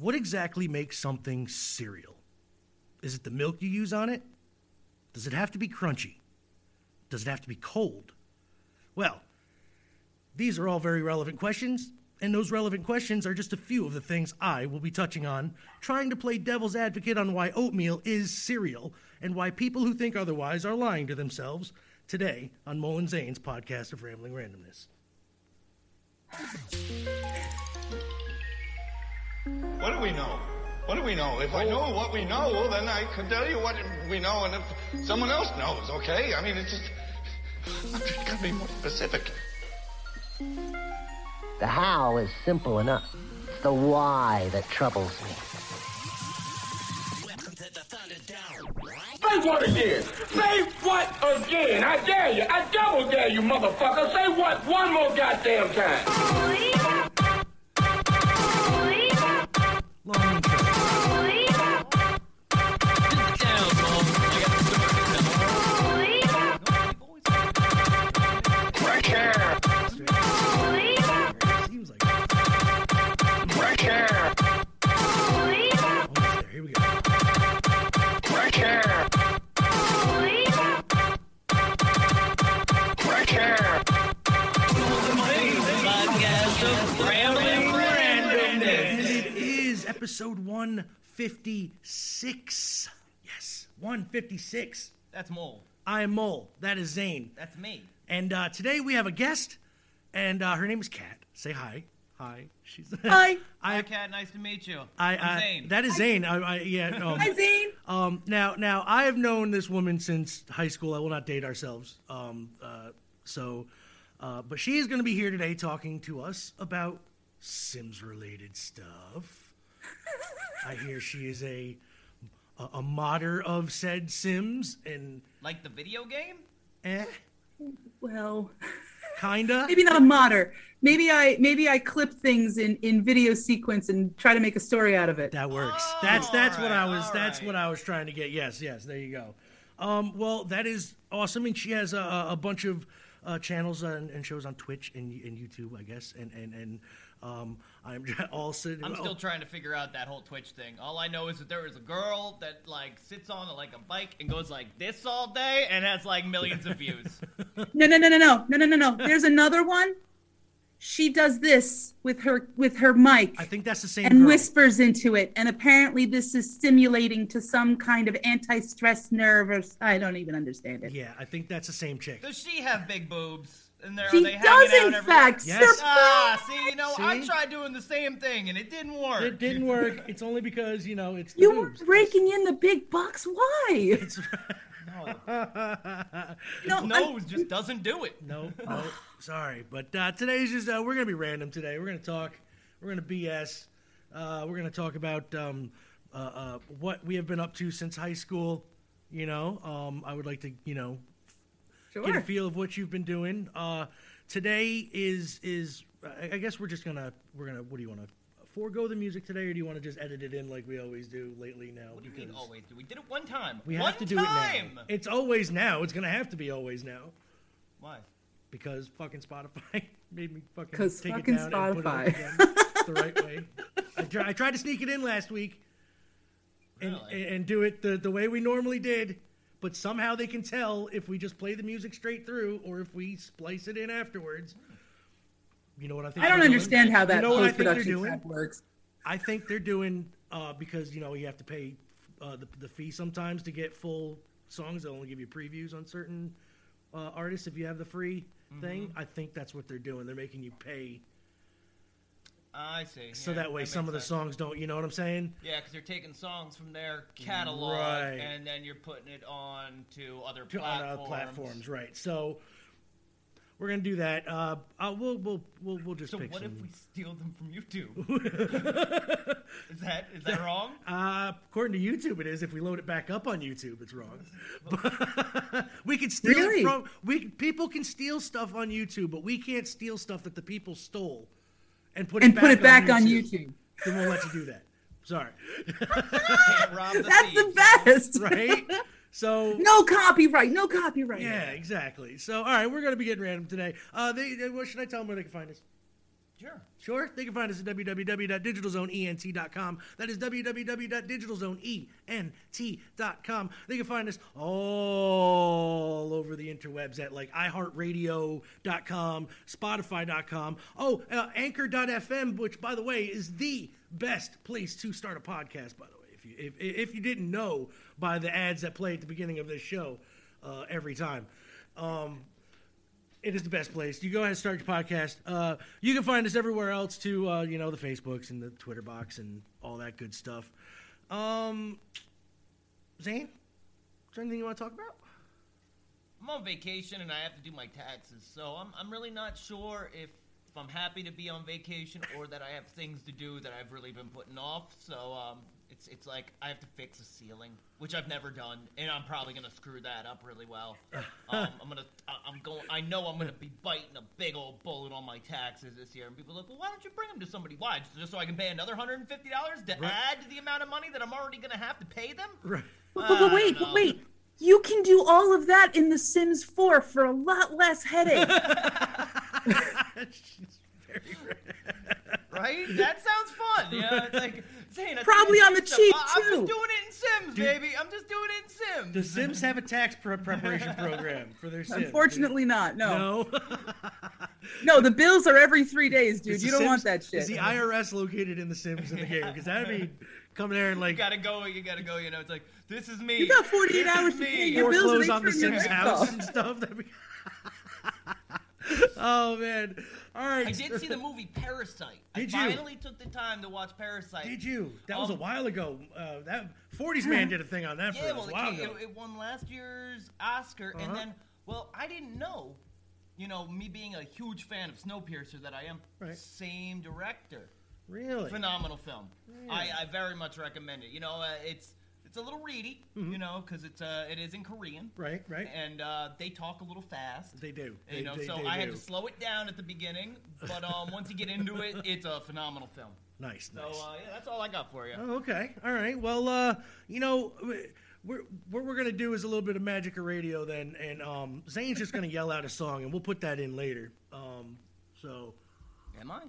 What exactly makes something cereal? Is it the milk you use on it? Does it have to be crunchy? Does it have to be cold? Well, these are all very relevant questions, and those relevant questions are just a few of the things I will be touching on, trying to play devil's advocate on why oatmeal is cereal and why people who think otherwise are lying to themselves today on Mole and Zane's podcast of Rambling Randomness. What do we know? What do we know? If I know what we know, then I can tell you what we know, and if someone else knows, okay? I mean, it's just. I'm just gotta be more specific. The how is simple enough. It's the why that troubles me. Say what again? Say what again? I dare you. I double dare you, motherfucker. Say what one more goddamn time. Long episode 156. Yes, 156. That's Mole. I am Mole. That is Zane. That's me. And uh, today we have a guest, and uh, her name is Kat. Say hi. Hi. She's Hi. I, Hi, Kat. Nice to meet you. I, I'm Zane. That is Zane. I, I, yeah. Um, Hi, Zane. Um, now, now I have known this woman since high school. I will not date ourselves. Um, uh, so, uh, but she is going to be here today talking to us about Sims-related stuff. I hear she is a a, a modder of said Sims and like the video game? eh, Well, kinda. maybe not a modder. Maybe I maybe I clip things in in video sequence and try to make a story out of it. That works. Oh, that's that's what I was. That's alright. what I was trying to get. Yes, yes. There you go. Um, well, that is awesome, and she has a, a a bunch of uh, channels and, and shows on Twitch and, and YouTube, I guess. And and and um, I'm also. I'm still trying to figure out that whole Twitch thing. All I know is that there is a girl that like sits on like a bike and goes like this all day and has like millions of views. No, no, no, no, no, no, no, no, no. There's another one. She does this with her with her mic I think that's the same. and girl. whispers into it, and apparently this is stimulating to some kind of anti-stress nerve. Or I don't even understand it. Yeah, I think that's the same chick. Does she have big boobs? And there, are She they does, in everywhere? fact. Yes. They're Ah, see, you know, I tried doing the same thing and it didn't work. It didn't work. It's only because you know it's the You were breaking in the big bucks. Why? It's No, His I'm- nose just doesn't do it. no, no. Sorry, but uh, today's just uh, we're gonna be random today. We're gonna talk. We're gonna BS. Uh, we're gonna talk about um, uh, uh, what we have been up to since high school. You know, um, I would like to you know get a feel of what you've been doing. Uh, today is is I I guess we're just gonna we're gonna what do you want to forego the music today, or do you want to just edit it in like we always do lately now? What do you mean always do? We did it one time. We one have to do time. it now. It's always now. It's gonna have to be always now Why? because fucking Spotify made me fucking 'Cause take fucking it down and put it up Spotify. again the right way. I, try, I tried to sneak it in last week and, Really? and do it the, the way we normally did, but somehow they can tell if we just play the music straight through or if we splice it in afterwards. You know what I think? I don't they're doing? understand how that You know post production works. I think they're doing uh, because you know you have to pay uh, the, the fee sometimes to get full songs. They'll only give you previews on certain uh, artists if you have the free thing. I think that's what they're doing. They're making you pay I see. so Yeah, that way makes some of the sense. songs don't. You know what I'm saying? Yeah, because you're taking songs from their catalog Right. and then you're putting it on to other To- platforms. on uh, platforms, right? So we're gonna do that. Uh, uh, we'll we'll we'll we'll just So pick what some. if we steal them from YouTube? is that is that wrong? Uh, according to YouTube, it is. If we load it back up on YouTube, it's wrong. But we can steal Really? it from. We people can steal stuff on YouTube, but we can't steal stuff that the people stole and put And it back put it back on on YouTube. YouTube. They won't let you do that. Sorry, Can't rob the That's the best. right? So No copyright. No copyright. yeah, exactly. So all right, we're gonna be getting random today. Uh, they, they- what should I tell them where they can find us? Sure. Sure. They can find us at www.digitalzoneent.com. That is www.digitalzoneent.com. They can find us all over the interwebs at like iHeartRadio.com, Spotify.com. Oh, uh, Anchor.fm, which, by the way, is the best place to start a podcast, by the way. If you, if, if you didn't know by the ads that play at the beginning of this show uh, every time. Um, it is the best place. You go ahead and start your podcast. Uh, you can find us everywhere else too. Uh, you know the Facebooks and the Twitter box and all that good stuff. Um, Zane, is there anything you want to talk about? I'm on vacation and I have to do my taxes, so I'm, I'm really not sure if, if I'm happy to be on vacation or that I have things to do that I've really been putting off. So um, it's it's like I have to fix a ceiling, which I've never done, and I'm probably gonna screw that up really well. Um, I'm gonna I- I'm going. I know I'm gonna be biting a big old bullet on my taxes this year, and people are like, well, why don't you bring them to somebody? Why? Just- Just so I can pay another hundred and fifty dollars to Right. add to the amount of money that I'm already gonna have to pay them? Right. But, but, but wait, but wait. You can do all of that in The Sims 4 for a lot less headache. Very rare. Right? That sounds fun. Yeah, it's like saying I Probably on the it's- cheap, I- I'm just doing it in Sims, baby. I'm just doing it in Sims. The Sims have a tax pre- preparation program for their Sims. Unfortunately, not. No. no. no. the bills are every three days, dude. Is You don't want that shit. Is the IRS located in the Sims in the game? Because that'd be coming there and like You gotta go. You gotta go. You know, it's like this is me. You got 48 This hours to me. pay your bills. foreclose on the Sims house off. and stuff. That'd be... oh man! All right. I did see the movie Parasite. Did I you? finally took the time to watch Parasite. Did you? That was a Um, while ago. Uh, that 40s man did a thing on that for Yeah, us well, a while it, ago. it, it won last year's Oscar, Uh-huh. and then, well, I didn't know. You know, me being a huge fan of Snowpiercer that I am, Right. same director. really? phenomenal film. I, I very much recommend it. You know, uh, it's it's a little reedy, Mm-hmm. you know, because it's uh, it is in Korean, Right, right. and uh, they talk a little fast. They do. They, you know, they- so they I had to slow it down at the beginning, but um, once you get into it, it's a phenomenal film. Nice, So nice. uh, yeah, that's all I got for you. Oh, okay. All right. Well, uh, you know, we're, what we're gonna do is a little bit of magic of radio then, and um, Zane's just gonna yell out a song, and we'll put that in later. Um, so, Am I?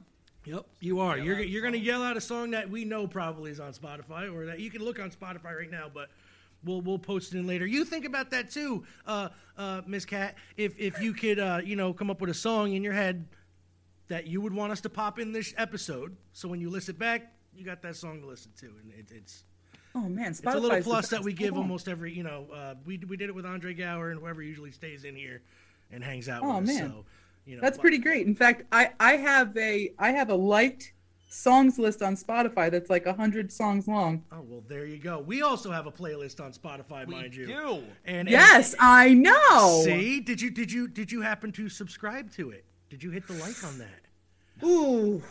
Yep, you are. Yell You're you're gonna yell out a song that we know probably is on Spotify, or that you can look on Spotify right now, but. We'll, we'll post it in later. You think about that too, uh, uh, Miss Cat. If if you could, uh, you know, come up with a song in your head that you would want us to pop in this episode, so when you listen back, you got that song to listen to, and it, it's Oh man, Spotify's it's a little the plus that we give almost every you know uh, we we did it with Andre Gower and whoever usually stays in here and hangs out Oh, with us. man. So you know That's but- pretty great. In fact, I I have a I have a liked songs list on Spotify that's like a hundred songs long. Oh well, there you go. We also have a playlist on Spotify, We mind you. do. And, and- Yes, I know. see, did you did you did you happen to subscribe to it? Did you hit the like on that? Ooh.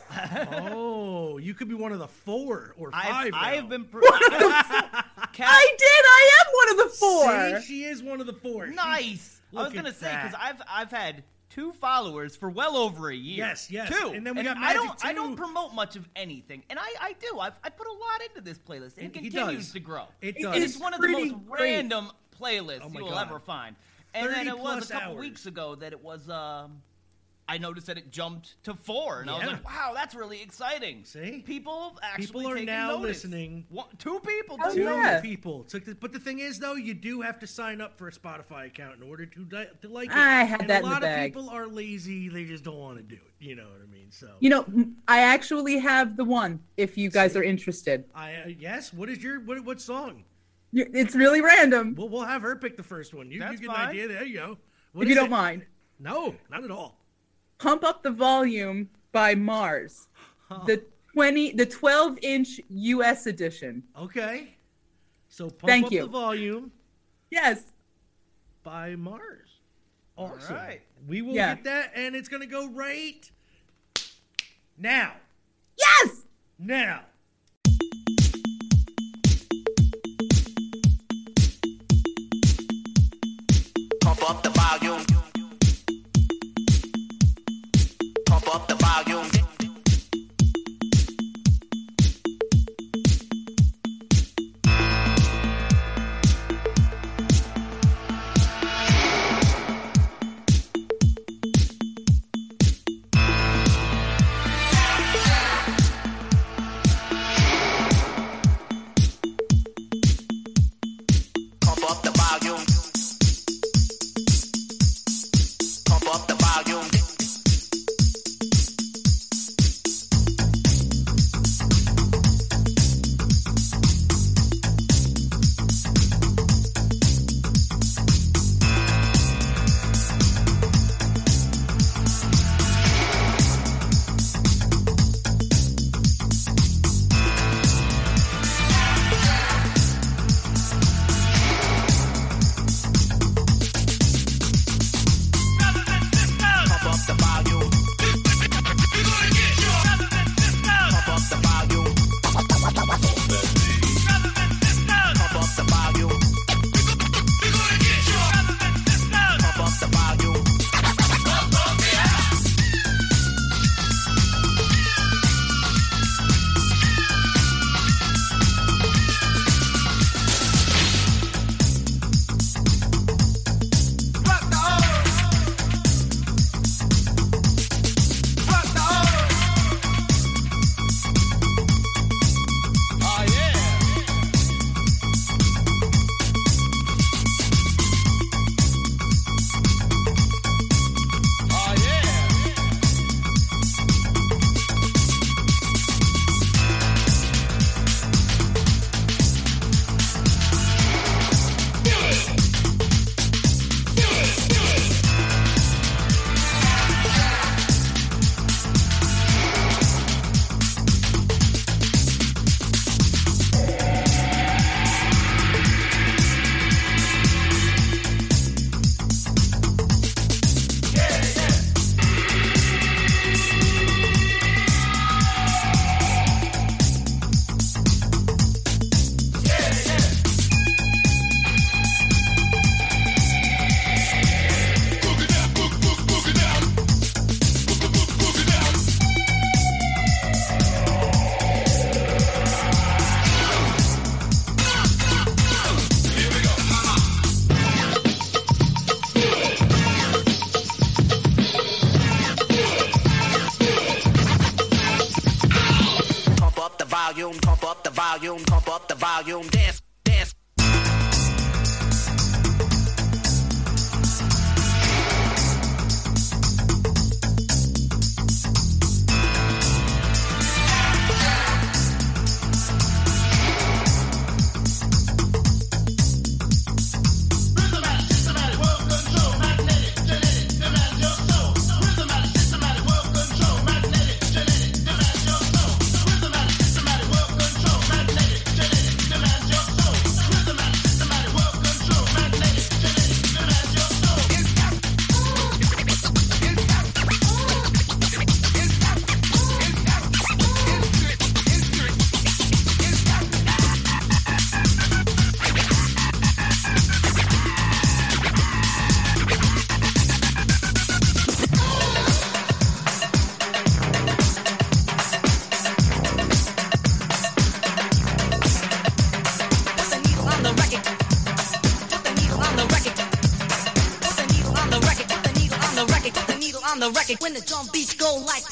oh, you could be one of the four or I've, five. I now. have been. Pr- Cat- I did. I am one of the four. See, she is one of the four. She- Nice. I was gonna at say because. I've I've had two followers for well over a year. Yes, yes. Two. And then we got I Magic, don't I don't promote much of anything, and I I do. I've I put a lot into this playlist, and it, It- continues to grow. It It does. And is it's one of the most great. random playlists Oh you will God. ever find. And then it was a couple hours. weeks ago that it was. Um, I noticed that it jumped to four, and I was Yeah. like, "Wow, that's really exciting." See? people have actually People are taking now notice. listening. One, two people. Oh, Two too. yeah. people took the, but the thing is though you do have to sign up for a spotify account in order to, di- to like it I had and that a in the lot of bag. people are lazy they just don't want to do it you know what i mean so You know, I actually have the one. If you guys are interested, i uh, yes what is your what, what song it's really random. we'll, we'll have her pick the first one you, you That's get an fine. idea there you go What If you is don't it? mind, no not at all "Pump Up the Volume" by MARRS, the twenty, the twelve inch U.S. edition. okay so pump Thank up you. the volume Yes. by MARRS awesome right. we will Yeah. get that and it's gonna go right now Yes. now Pump up the volume. Pump up the volume. Volume, record. When the drum beats go like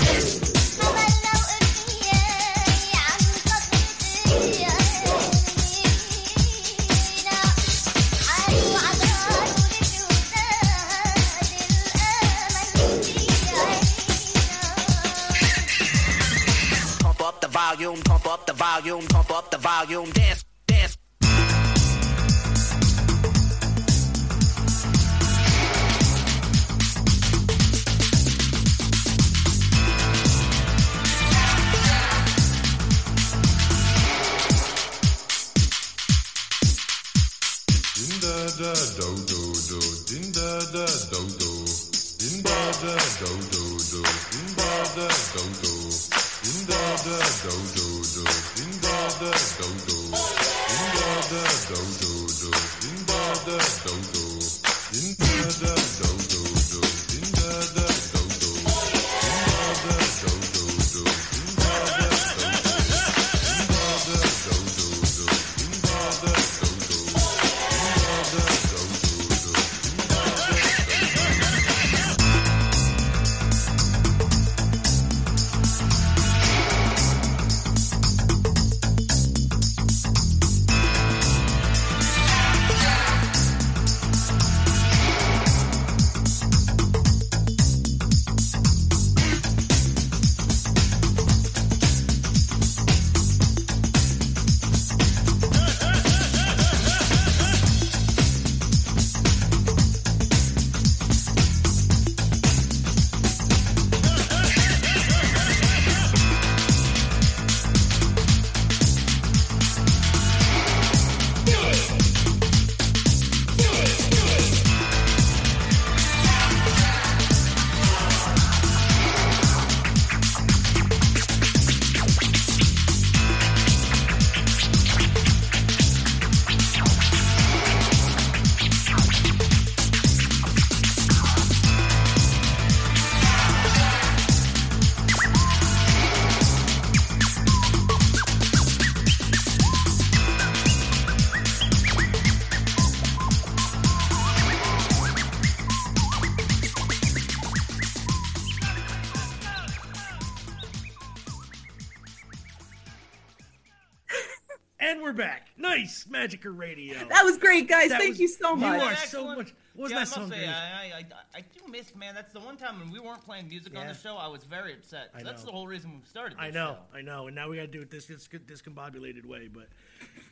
And we're back. Nice Magicer Radio. That was great, guys. That Thank was- you so much. you much. are Excellent. so much. Wasn't yeah, that I so must say. I, I, I, I do miss, man. That's the one time when we weren't playing music on the show. I was very upset. I That's the whole reason we started. This I know, show. I know, and now we got to do it this, this discombobulated way, but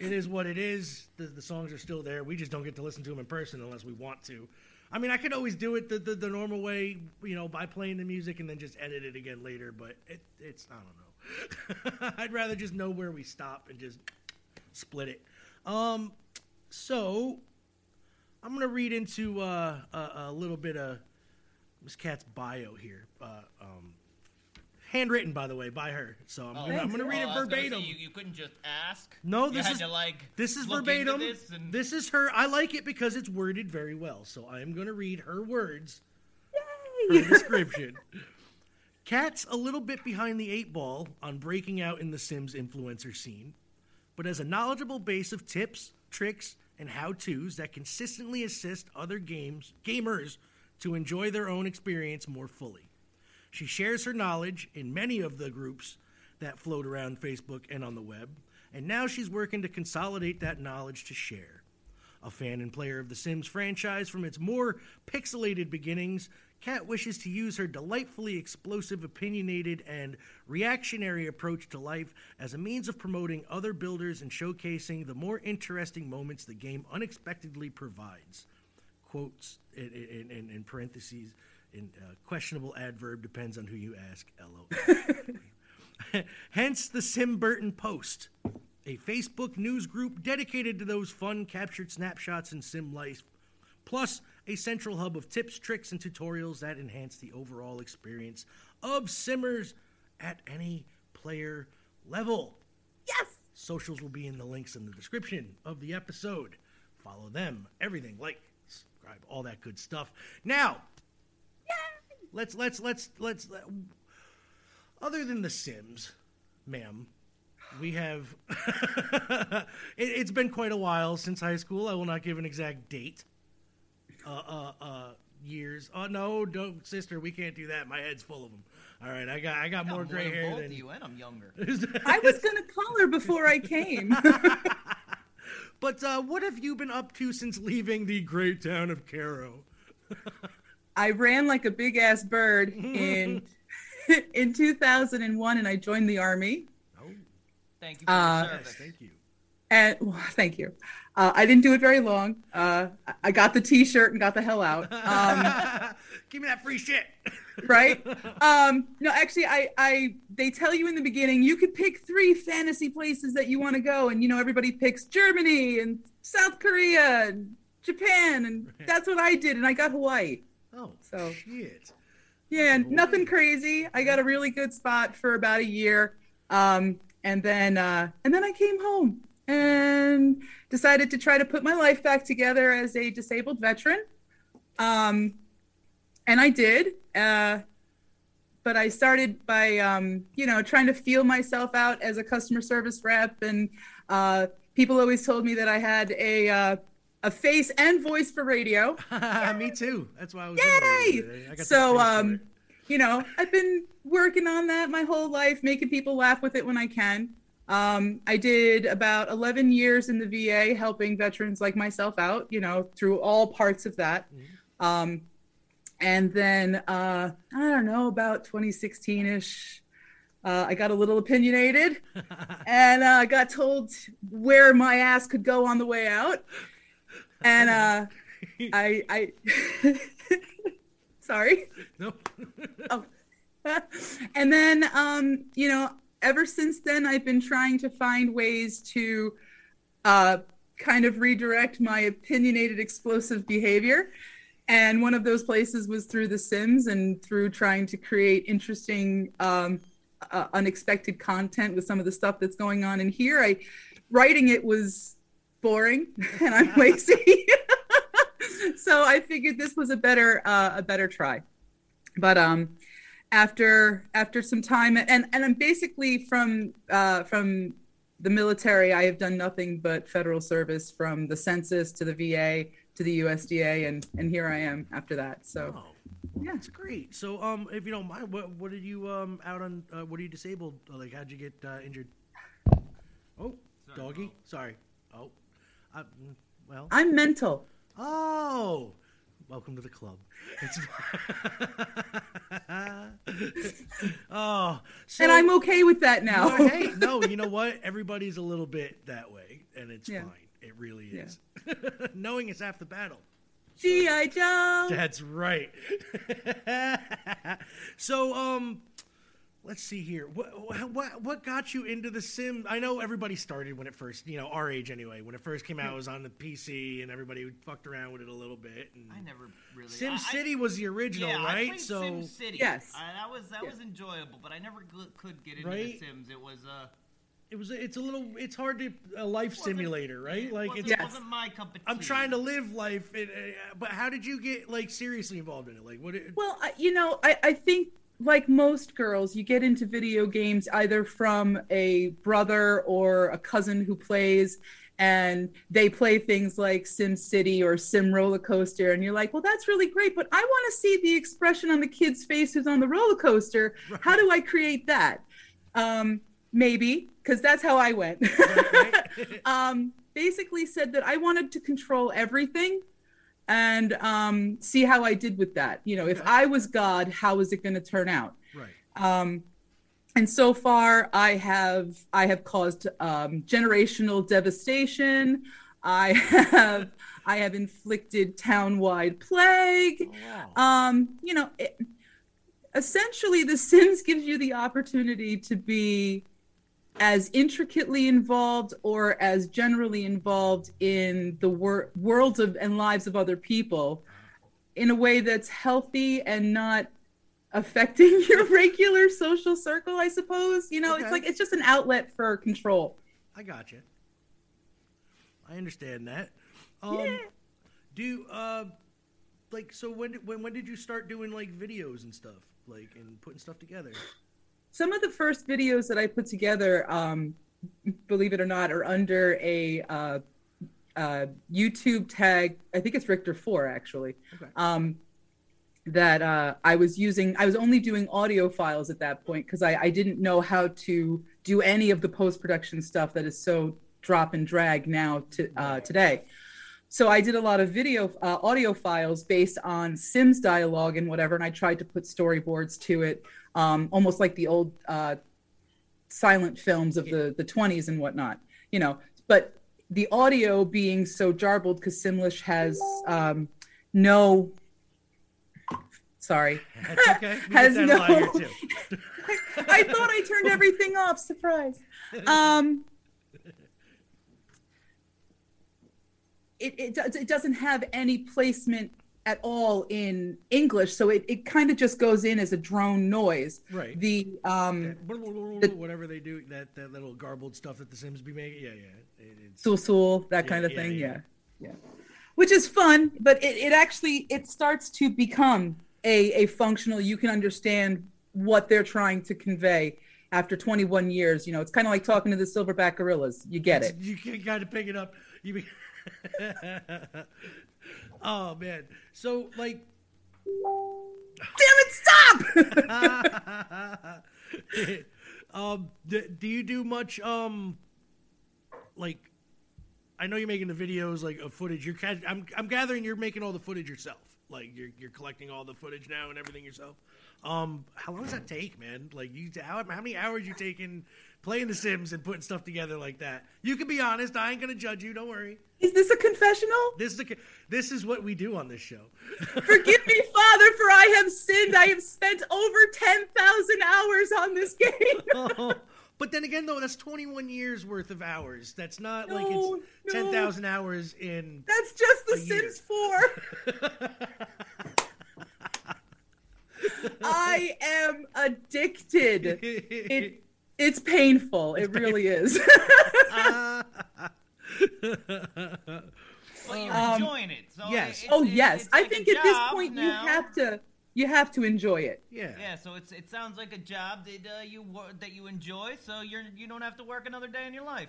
it is what it is. The, the songs are still there. We just don't get to listen to them in person unless we want to. I mean, I could always do it the, the, the normal way, you know, by playing the music and then just edit it again later, but it, it's, I don't know. I'd rather just know where we stop and just split it. Um, so I'm gonna read into uh, a, a little bit of Miss Cat's bio here. Uh, um, handwritten, by the way, by her. So I'm Oh. gonna, I'm gonna Oh, read I it was gonna say, verbatim. you, you couldn't just ask. No, You this had is to, like this is verbatim. This, and This is her. I like it because it's worded very well. So I am going to read her words, Yay! her description. Cat's a little bit behind the eight ball on breaking out in the Sims influencer scene, but as a knowledgeable base of tips, tricks, and how-tos that consistently assist other games gamers to enjoy their own experience more fully. She shares her knowledge in many of the groups that float around Facebook and on the web, and now she's working to consolidate that knowledge to share. A fan and player of the Sims franchise from its more pixelated beginnings, Kat wishes to use her delightfully explosive, opinionated, and reactionary approach to life as a means of promoting other builders and showcasing the more interesting moments the game unexpectedly provides. Quotes in, in, in, in parentheses, in uh, questionable adverb depends on who you ask. LO. Hence the Sim Burton Post, a Facebook news group dedicated to those fun captured snapshots in sim life, plus a central hub of tips, tricks, and tutorials that enhance the overall experience of simmers at any player level. Yes! Socials will be in the links in the description of the episode. Follow them, everything, like, subscribe, all that good stuff. Now, Yay! let's let's let's let's other than the Sims, ma'am, we have. it, it's been quite a while since high school. I will not give an exact date. Uh, uh, uh, years. Oh no, don't, sister. We can't do that. My head's full of them. All right, I got I got I got more gray hair than you, and I'm younger. I was gonna call her before I came. But uh, what have you been up to since leaving the great town of Caro? I ran like a big ass bird in in 2001, and I joined the army. Oh, Thank you for Uh, your service. Thank you. And well, thank you. Uh, I didn't do it very long. Uh, I- got the T-shirt and got the hell out. Um, Give me that free shit. right? Um, no, actually, I, I, they tell you in the beginning you could pick three fantasy places that you want to go, and you know everybody picks Germany and South Korea and Japan, and that's what I did, and I got Hawaii. Oh, So- shit. Yeah, nothing crazy. I got a really good spot for about a year, um, and then uh, and then I came home and decided to try to put my life back together as a disabled veteran. Um, and I did. Uh, but I started by, um, you know, trying to feel myself out as a customer service rep, and uh, people always told me that I had a uh, a face and voice for radio. me too. That's why I was. Yay! in. I got So, um, you know, I've been working on that my whole life, making people laugh with it when I can. Um, I did about 11 years in the VA helping veterans like myself out, you know, through all parts of that. Um, and then, uh, I don't know, about 2016 ish, uh, I got a little opinionated and uh, got told where my ass could go on the way out. And uh, I, I, sorry. no. Oh. and then, um, you know, ever since then, I've been trying to find ways to uh, kind of redirect my opinionated, explosive behavior. And one of those places was through The Sims and through trying to create interesting, um, uh, unexpected content with some of the stuff that's going on in here. I writing it was boring, and I'm lazy. so I figured this was a better uh, a better try. But um, after after some time, and and I'm basically from uh, from the military. I have done nothing but federal service from the census to the VA to the USDA, and and here I am after that. So Oh, well, that's great. So, um, if you don't mind, what what did you um out on? Uh, what are you disabled? Uh, Like, how'd you get uh, injured? Oh, doggy. Sorry. Oh, I, mm, well. I'm mental. Oh, welcome to the club. It's oh, so, and I'm okay with that now. No, hey, no, you know what? Everybody's a little bit that way, and it's Yeah. fine. It really Yeah. is. Knowing is half the battle. GI Joe. That's right. so, um, let's see here. What, what what got you into the sim? I know everybody started when it first, you know, our age anyway. When it first came out, it was on the PC, and everybody fucked around with it a little bit. And I never really. Sim I- I- City was the original, yeah, I right? played so Sim City. Yes. I, that was that Yeah. was enjoyable, but I never gl- could get into Right? the Sims. It was uh, it was. It's a little. It's hard to a life simulator, right? Like wasn't, it's. Yes. wasn't my cup of tea. I'm trying to live life, and, uh, but how did you get like seriously involved in it? Like what? It, Well, I- you know, I, I think like most girls, you get into video games either from a brother or a cousin who plays, and they play things like Sim City or Sim Roller Coaster, and you're like, well, that's really great, but I want to see the expression on the kid's face who's on the roller coaster. How do I create that? um, maybe because that's how I went. um, basically said that I wanted to control everything and um, see how I did with that. You know, if I was God, how is it going to turn out? Right. Um, and so far, I have I have caused um, generational devastation. I have I have inflicted town-wide plague. Um, you know, it, essentially, The Sims gives you the opportunity to be as intricately involved or as generally involved in the wor- worlds of and lives of other people in a way that's healthy and not affecting your regular social circle i suppose you know Okay. it's like it's just an outlet for control I got you. I understand that. Um, Do uh, like so when did, when when did you start doing like videos and stuff like and putting stuff together? Some of the first videos that i put together um, believe it or not are under a uh, uh, youtube tag i think it's richter 4 actually Okay. um, that uh, I was using. I was only doing audio files at that point because I, I didn't know how to do any of the post production stuff that is so drop and drag now to uh, today. So I did a lot of video uh, audio files based on Sims dialogue and whatever, and I tried to put storyboards to it, um, almost like the old uh, silent films of the the 20s and whatnot, you know. But the audio being so jarbled because Simlish has um, no sorry That's okay. Has get that a lot here, no- i thought i turned everything off surprise um it, it, it doesn't have any placement at all in english so it, it kind of just goes in as a drone noise Right. the um Whatever they do, that, that little garbled stuff that the Sims be making. Yeah, yeah. It, it's sul sul that Yeah, kind of yeah, thing yeah. yeah. yeah which is fun but it, it actually it starts to become a, a functional you can understand what they're trying to convey after 21 years you know it's kind of like talking to the silverback gorillas you get it You can kind of pick it up. You. Be... oh man. So like. Damn it! Stop. um. Do, do you do much? Um. Like. I know you're making the videos like of footage. You're ca- I'm I'm gathering you're making all the footage yourself. Like you're you're collecting all the footage now and everything yourself. Um, how long does that take, man? Like you, how, how many hours you taking playing The Sims and putting stuff together like that? You can be honest. I ain't gonna judge you. Don't worry. Is this a confessional? This is the, this is what we do on this show. Forgive me, Father, for I have sinned. I have spent over 10,000 hours on this game. but then again, though, that's 21 years worth of hours. That's not like it's no. 10,000 hours in. That's just The A year. Sims 4. I am addicted. It, it's painful. It really is. Well, you're Um, enjoying it. So yes. It's, oh it's- yes, it's I like think at this job point you have to you have to enjoy it. Yeah. Yeah, so it's it sounds like a job that uh, you that you enjoy, so you're you don't have to work another day in your life.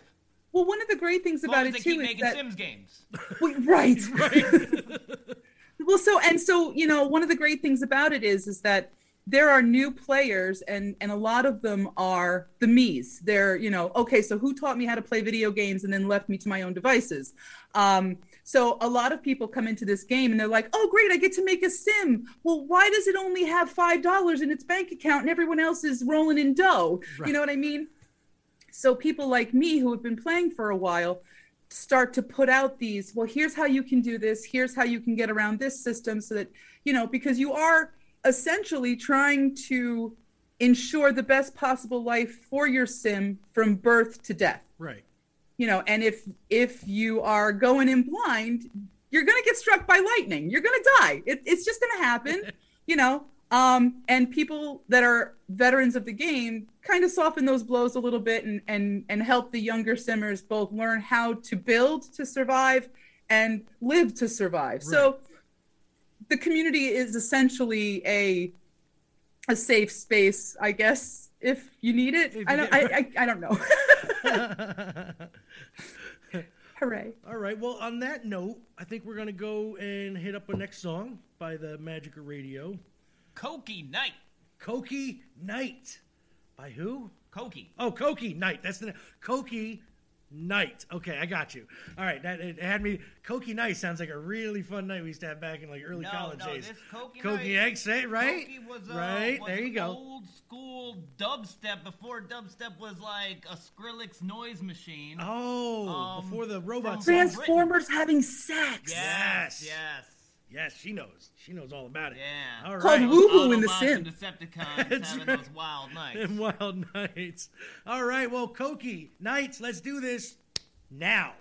Well, one of the great things As about as it they too keep is making that Sims games. Well, right. well, so and so, you know, one of the great things about it is is that there are new players and and a lot of them are the me's. They're, you know, okay, so who taught me how to play video games and then left me to my own devices? Um so a lot of people come into this game and they're like, "Oh, great, I get to make a sim." Well, why does it only have $5 in its bank account and everyone else is rolling in dough? You know what I mean? So people like me who have been playing for a while start to put out these, well, here's how you can do this, here's how you can get around this system so that, you know, because you are essentially trying to ensure the best possible life for your sim from birth to death. Right. You know, and if if you are going in blind, you're going to get struck by lightning. You're going to die. It, it's just going to happen, you know. Um, and people that are veterans of the game kind of soften those blows a little bit and, and, and help the younger simmers both learn how to build to survive and live to survive. So the community is essentially a a safe space, I guess, if you need it. I don't I, I, I don't know. Hooray. All right. Well, on that note, I think we're gonna go and hit up a next song by the Magic of Radio. Koki Night. Koki Night. By who? Koki. Oh, Koki Knight. That's the name. Koki Knight. Okay, I got you. All right, that it had me. Cokie night sounds like a really fun night we used to have back in like early no, college no, days. this Koki, Koki Night- X, eh, right? Koki was, uh, right was there you go. Old school dubstep before dubstep was like a Skrillex noise machine. Oh, Um, before the robots. Transformers having sex. Yes. Yes. Yes, she knows. She knows all about it. Yeah. All Called right. Woohoo in The Autobots and Sims. Decepticons That's having right. those wild nights. Them wild nights. All right, well, Koki Knights, let's do this now.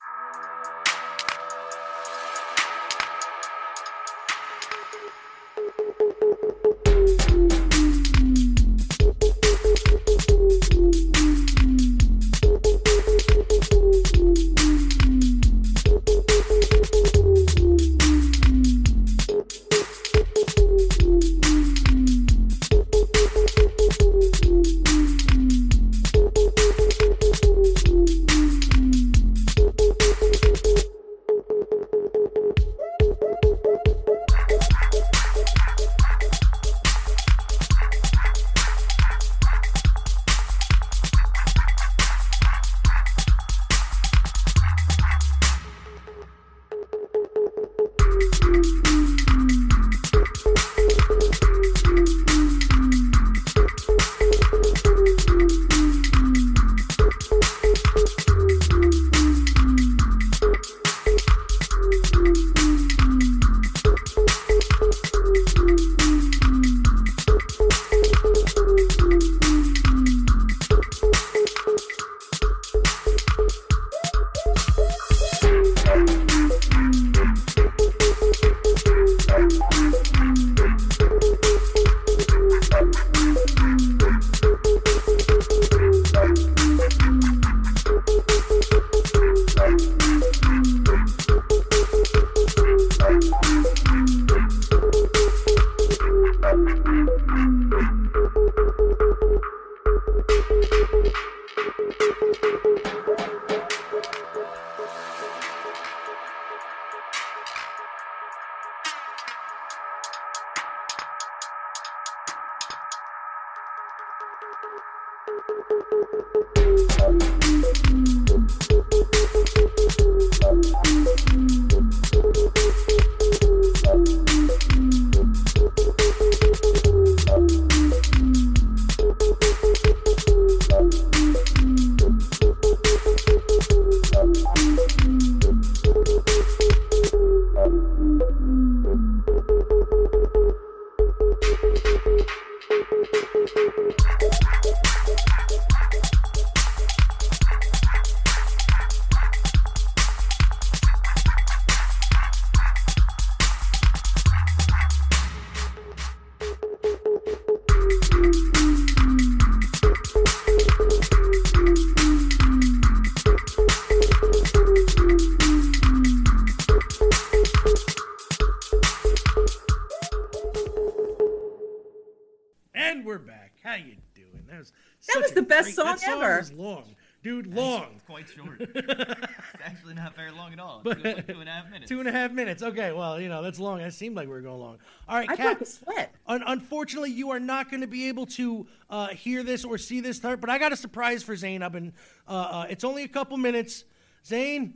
Quite short. it's actually not very long at all. But- like two and a half minutes. Two and a half minutes. Okay, well, you know that's long. It seemed like we were going long. All right, I Kat. broke a sweat. Un- unfortunately, you are not going to be able to uh, hear this or see this start. But I got a surprise for Zane. I've been. Uh, uh, it's only a couple minutes. Zane,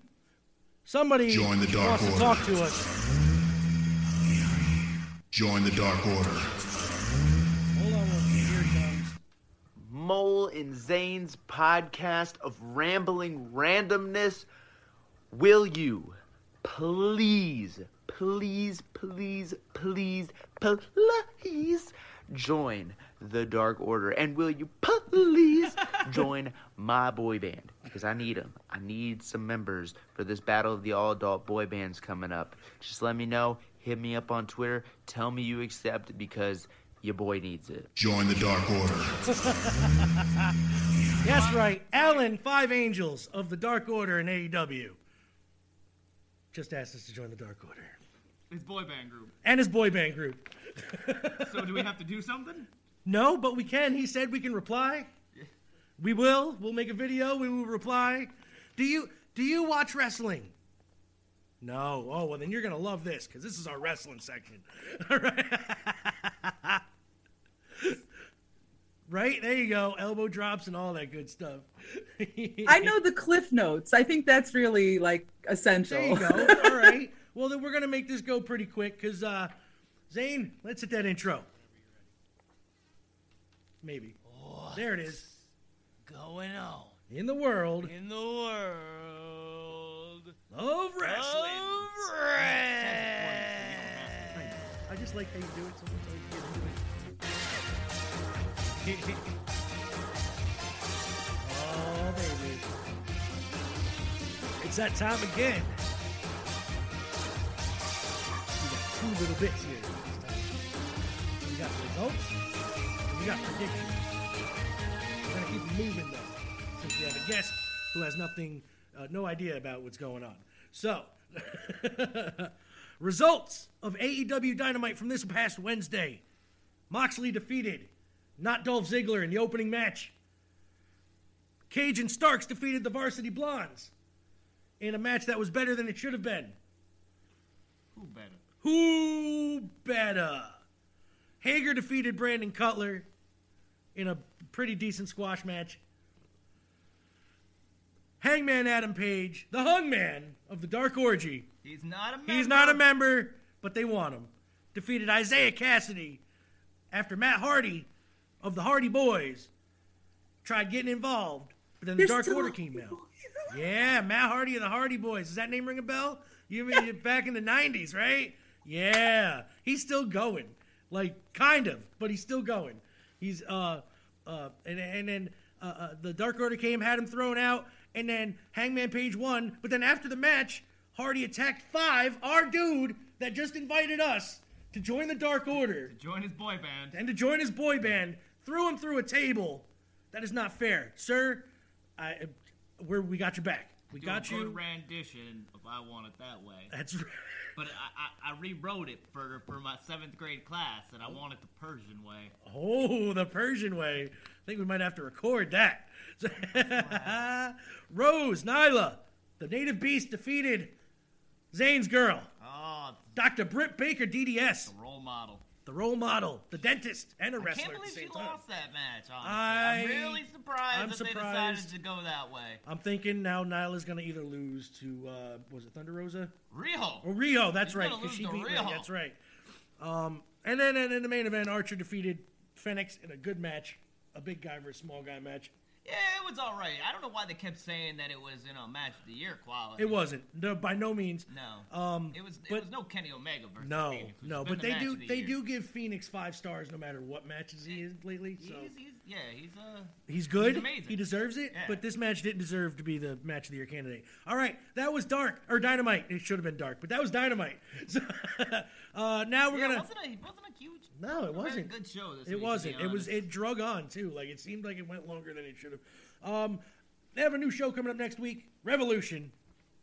somebody Join the Dark wants to Order. talk to us. Join the Dark Order. Mole and Zane's podcast of rambling randomness. Will you please, please, please, please, please join the Dark Order? And will you please join my boy band? Because I need them. I need some members for this battle of the all adult boy bands coming up. Just let me know. Hit me up on Twitter. Tell me you accept because your boy needs it. Join the Dark Order. That's right, Alan Five Angels of the Dark Order in AEW. Just asked us to join the Dark Order His boy band group. and his boy band group. So do we have to do something? No, but we can. He said we can reply. We will. We'll make a video. We will reply. Do you do you watch wrestling? No. Oh well, then you're gonna love this because this is our wrestling section. All right. Right? There you go. Elbow drops and all that good stuff. I know the cliff notes. I think that's really like essential. There you go. All right. Well, then we're going to make this go pretty quick because, uh, Zane, let's hit that intro. Maybe. There it is. Going on In the world in the world of wrestling. of I just like how you do it so oh, baby. It's that time again. We got two little bits here. We got results, we got predictions. We're going to keep moving, though, since we have a guest who has nothing, uh, no idea about what's going on. So, results of AEW Dynamite from this past Wednesday. Moxley defeated not Dolph Ziggler in the opening match. Cage and Starks defeated the Varsity Blondes in a match that was better than it should have been. Who better? Who better? Hager defeated Brandon Cutler in a pretty decent squash match. Hangman Adam Page, the Hungman of the Dark Orgy, He's not a member. He's not a member, but they want him. Defeated Isiah Kassidy after Matt Hardy of the Hardy Boys tried getting involved, but then the They're Dark Order came out. Yeah, Matt Hardy of the Hardy Boys. Does that name ring a bell? You mean back in the '90s, right? Yeah, he's still going, like kind of, but he's still going. He's uh uh and and then uh, uh, the Dark Order came, had him thrown out, and then Hangman Page won. But then after the match, Hardy attacked Five, our dude that just invited us to join the Dark Order to Join his boy band. and to join his boy band, threw him through a table. That is not fair, sir. I, we're, we got your back. We Do got a you. good rendition if I want it that way. That's right. But I, I, I rewrote it for for my seventh grade class, and I oh. want it the Persian way. oh the Persian way. I think we might have to record that. Rose Nyla, the Native Beast defeated Zane's girl, ah. Oh, Dr. Britt Baker, DDS, the role model. The role model, the dentist, and a wrestler. I can't believe she time. lost that match. Honestly, I- I'm really surprised I'm that surprised. they decided to go that way. I'm thinking now Nyla's gonna either lose to uh, was it Thunder Rosa? Riho. Oh, Rio, that's He's right, because she to beat me. Riho. That's right. Um, and then and in the main event, Archer defeated Fenix in a good match, a big guy versus small guy match. Yeah, it was all right. I don't know why they kept saying that it was you know match of the year quality. It wasn't, no, by no means. No. Um, It was. It but- was no Kenny Omega versus No, Fenix, no, but the they do the they year. do give Fenix five stars no matter what matches he is lately. So He's, he's, yeah, he's uh. He's good. He's amazing. He deserves it. Yeah. But this match didn't deserve to be the match of the year candidate. All right, that was dark or dynamite. It should have been dark, but that was dynamite. So, uh, now we're yeah, gonna. wasn't a, wasn't a. No, it wasn't. good show. This It be wasn't. It was. It drug on too. Like it seemed like it went longer than it should have. Um, they have a new show coming up next week. Revolution.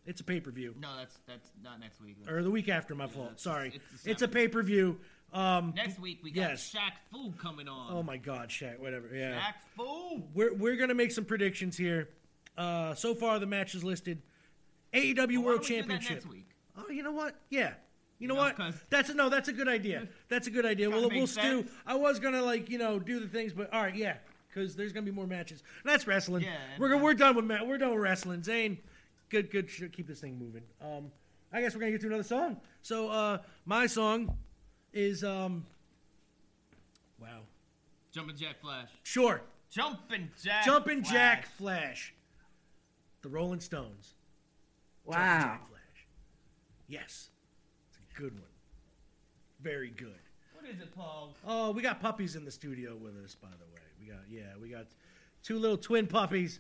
It's a pay per view, No, that's that's not next week. That's- or the week after. My fault. Sorry. it's It's a pay per view. Um, Next week we got yes. Shaq Fu coming on. oh my God, Shaq. Whatever. Yeah. Shaq Fu. We're we're gonna make some predictions here. Uh, so far the match is listed. AEW World Championship. next week? Oh, you know what? Yeah. You know know, what? 'cause- That's a, no. That's a good idea. That's a good idea. Kinda We'll we'll makes stew. I was gonna like you know do the things, but all right, yeah, because there's gonna be more matches. That's wrestling. Yeah, we're uh, we're done with Matt. we're done with wrestling. Zane, good good. Should keep this thing moving. Um, I guess we're gonna get to another song. So uh, my song is um, wow, Jumping Jack Flash. sure, Jumping Jack. Jumping Flash. Jack Flash, the Rolling Stones. Jumpin' Wow. Jack Flash. Yes, it's a good one. Very good. What is it, Paul? Oh, we got puppies in the studio with us, by the way. We got yeah, we got two little twin puppies.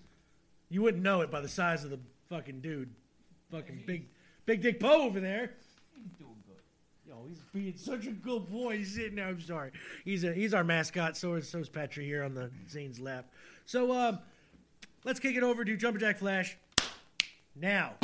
You wouldn't know it by the size of the fucking dude. Fucking big big dick Poe over there. He's doing good. Yo, he's being such a good boy. He's sitting there. I'm sorry. He's a he's our mascot. So is so is Patrick here on the Zane's lap. So um, let's kick it over to Jumper Jack Flash now.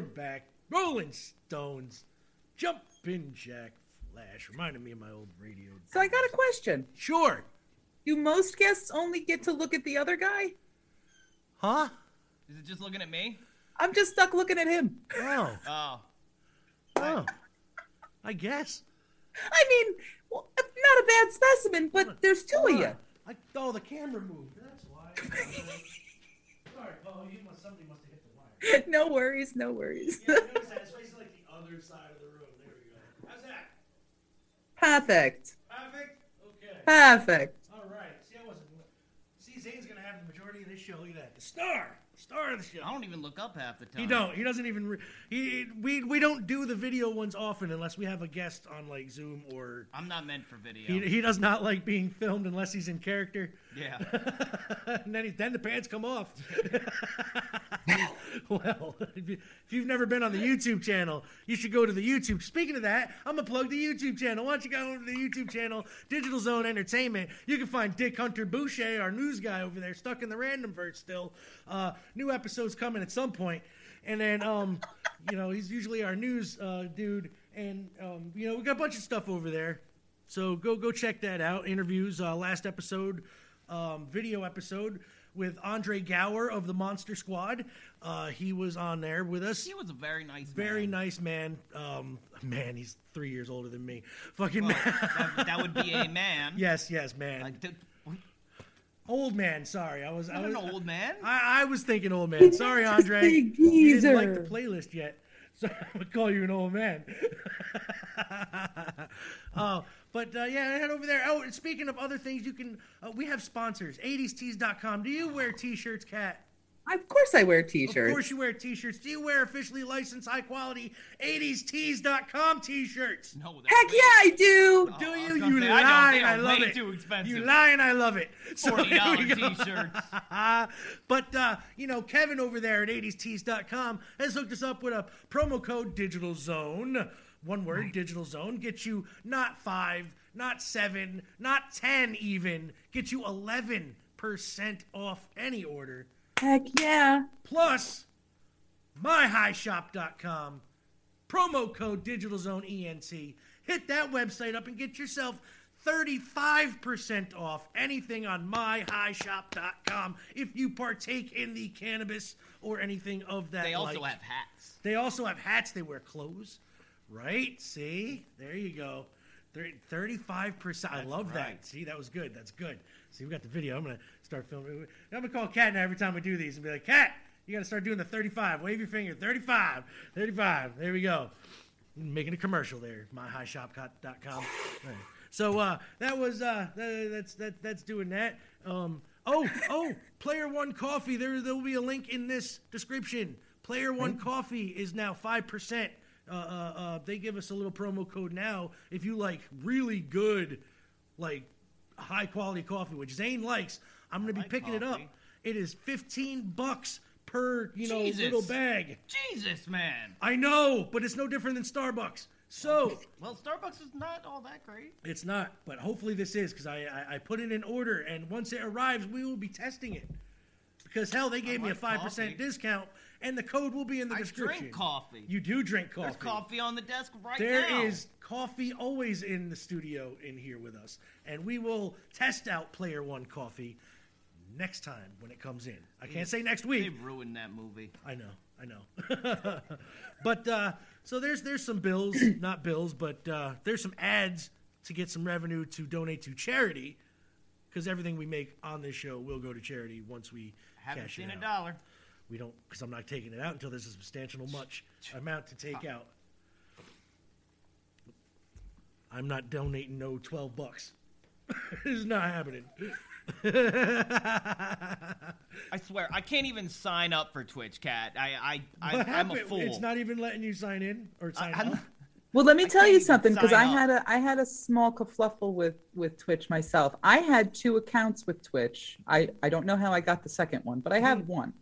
And we're back. Rolling Stones. Jumpin' Jack Flash. Reminded me of my old radio. So I got a question. Sure. Do most guests only get to look at the other guy? Huh? Is it just looking at me? I'm just stuck looking at him. Oh. Oh. Oh. I guess. I mean, well, not a bad specimen, but there's two of you. I, oh, the camera moved. That's why. Sorry, Paul. You must, somebody must have hit the wire. no worries, no worries. Yeah, notice that. It's facing like the other side of the room. There we go. How's that? Perfect. Perfect? Okay. Perfect. All right. See, I wasn't. See, Zane's gonna have the majority of this show. Look at that. The star, the star of the show. I don't even look up half the time. He don't. He doesn't even. Re- he we we don't do the video ones often unless we have a guest on like Zoom or. I'm not meant for video. He, he does not like being filmed unless he's in character. Yeah. and then he, then the pants come off. well, if you- if you've never been on the YouTube channel, you should go to the YouTube. Speaking of that, I'm gonna plug the YouTube channel. Why don't you go over to the YouTube channel, Digital Zone Entertainment? You can find Dick Hunter Boucher, our news guy over there, stuck in the random verse still. Uh, new episodes coming at some point, and then um, you know he's usually our news uh, dude, and um, you know we got a bunch of stuff over there. So go go check that out. Interviews, uh, last episode, um, video episode with Andre Gower of the Monster Squad. Uh, he was on there with us. He was a very nice Very man. nice man. Um, man, he's three years older than me. Fucking Well, man. that, that would be a man. yes, yes, man. Like, the- old man. Sorry, I was. I Not was an old man. I, I was thinking old man. Sorry, Andre. Big You didn't like the playlist yet, so I'm gonna call you an old man. oh, but uh, yeah, head over there. Oh, and speaking of other things, you can. Uh, we have sponsors. 80stees.com. Do you wear T-shirts, Cat? Of course I wear t-shirts. Of course you wear T-shirts. Do you wear officially licensed, high quality 80stees.com T-shirts? No, that's Heck yeah, I do. Do you? You say, lie, I don't. I love it. too expensive. You lie, and I love it. So Forty here we dollar go. t-shirts. but uh, you know, Kevin over there at 80stees.com has hooked us up with a promo code Digital Zone. One word, Digital Zone, gets you not five, not seven, not ten, even gets you eleven percent off any order. Heck yeah. Plus, myhighshop.com, promo code Digital Zone ENT. Hit that website up and get yourself 35% off anything on myhighshop.com if you partake in the cannabis or anything of that They also like. have hats. They also have hats. They wear clothes, right? See, there you go. Thir- Thirty-five percent. I love that. See, that was good. That's good. See, we got the video. I'm gonna start filming. I'm gonna call Kat now every time we do these and be like, Kat, you gotta start doing the 35. Wave your finger. 35. 35. There we go. Making a commercial there. Right. So uh, that was uh, that, that's that, that's doing that. Um, oh oh, Player One Coffee. There there will be a link in this description. Player One Coffee is now five percent. Uh, uh, uh, they give us a little promo code now if you like really good, like high quality coffee, which Zane likes. I'm gonna be like picking it up. It is fifteen bucks per you know Jesus. little bag. Jesus, man. I know, but it's no different than Starbucks. So Well, Starbucks is not all that great. it's not, but hopefully this is because I, I I put it in order, and once it arrives, we will be testing it. Because hell, they gave me a five percent discount, and the code will be in the I description. drink coffee. You do drink coffee. There's coffee on the desk right There now. is coffee always in the studio in here with us, and we will test out Player One coffee next time when it comes in. I can't say next week. They ruined that movie. I know, I know. but uh, so there's there's some bills, not bills, but uh, there's some ads to get some revenue to donate to charity, because everything we make on this show will go to charity once we Haven't cash seen it a dollar. We don't, because I'm not taking it out until there's a substantial much amount to take out. I'm not donating no 12 bucks. it's not happening. I swear, I can't even sign up for Twitch, Cat. I, I, I I'm a fool. It's not even letting you sign in or sign I'm- up. Well, let me tell you something because I had a I had a small kerfluffle with with Twitch myself. I had two accounts with Twitch. I I don't know how I got the second one, but I have mm-hmm. one,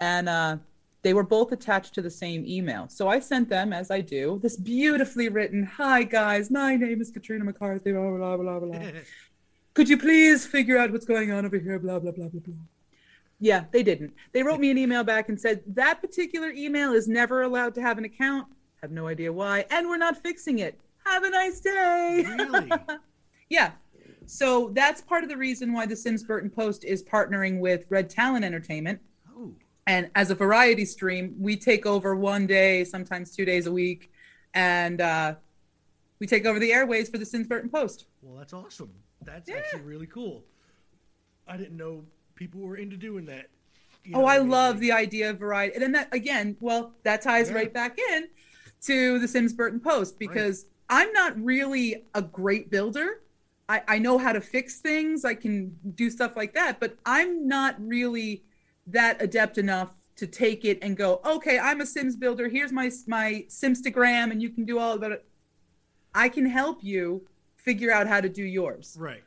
and uh, they were both attached to the same email. So I sent them, as I do, this beautifully written, "Hi guys, my name is Katrina McCarthy." Blah blah blah blah blah. Could you please figure out what's going on over here? Blah blah blah blah blah. Yeah, they didn't. They wrote me an email back and said that particular email is never allowed to have an account. Have no idea why, and we're not fixing it. Have a nice day. Really? yeah. So that's part of the reason why the Sims Burton Post is partnering with Red Talent Entertainment. Oh. And as a variety stream, we take over one day, sometimes two days a week, and uh, we take over the airways for the Sims Burton Post. Well, that's awesome. That's actually really cool. I didn't know people were into doing that. You oh, I love like- the idea of variety. And then that again, well, that ties Yeah. right back in to the Sims Burton Post because I'm not really a great builder. I, I know how to fix things, I can do stuff like that, but I'm not really that adept enough to take it and go, okay, I'm a Sims builder. Here's my my Simstagram, and you can do all of it. I can help you figure out how to do yours Right.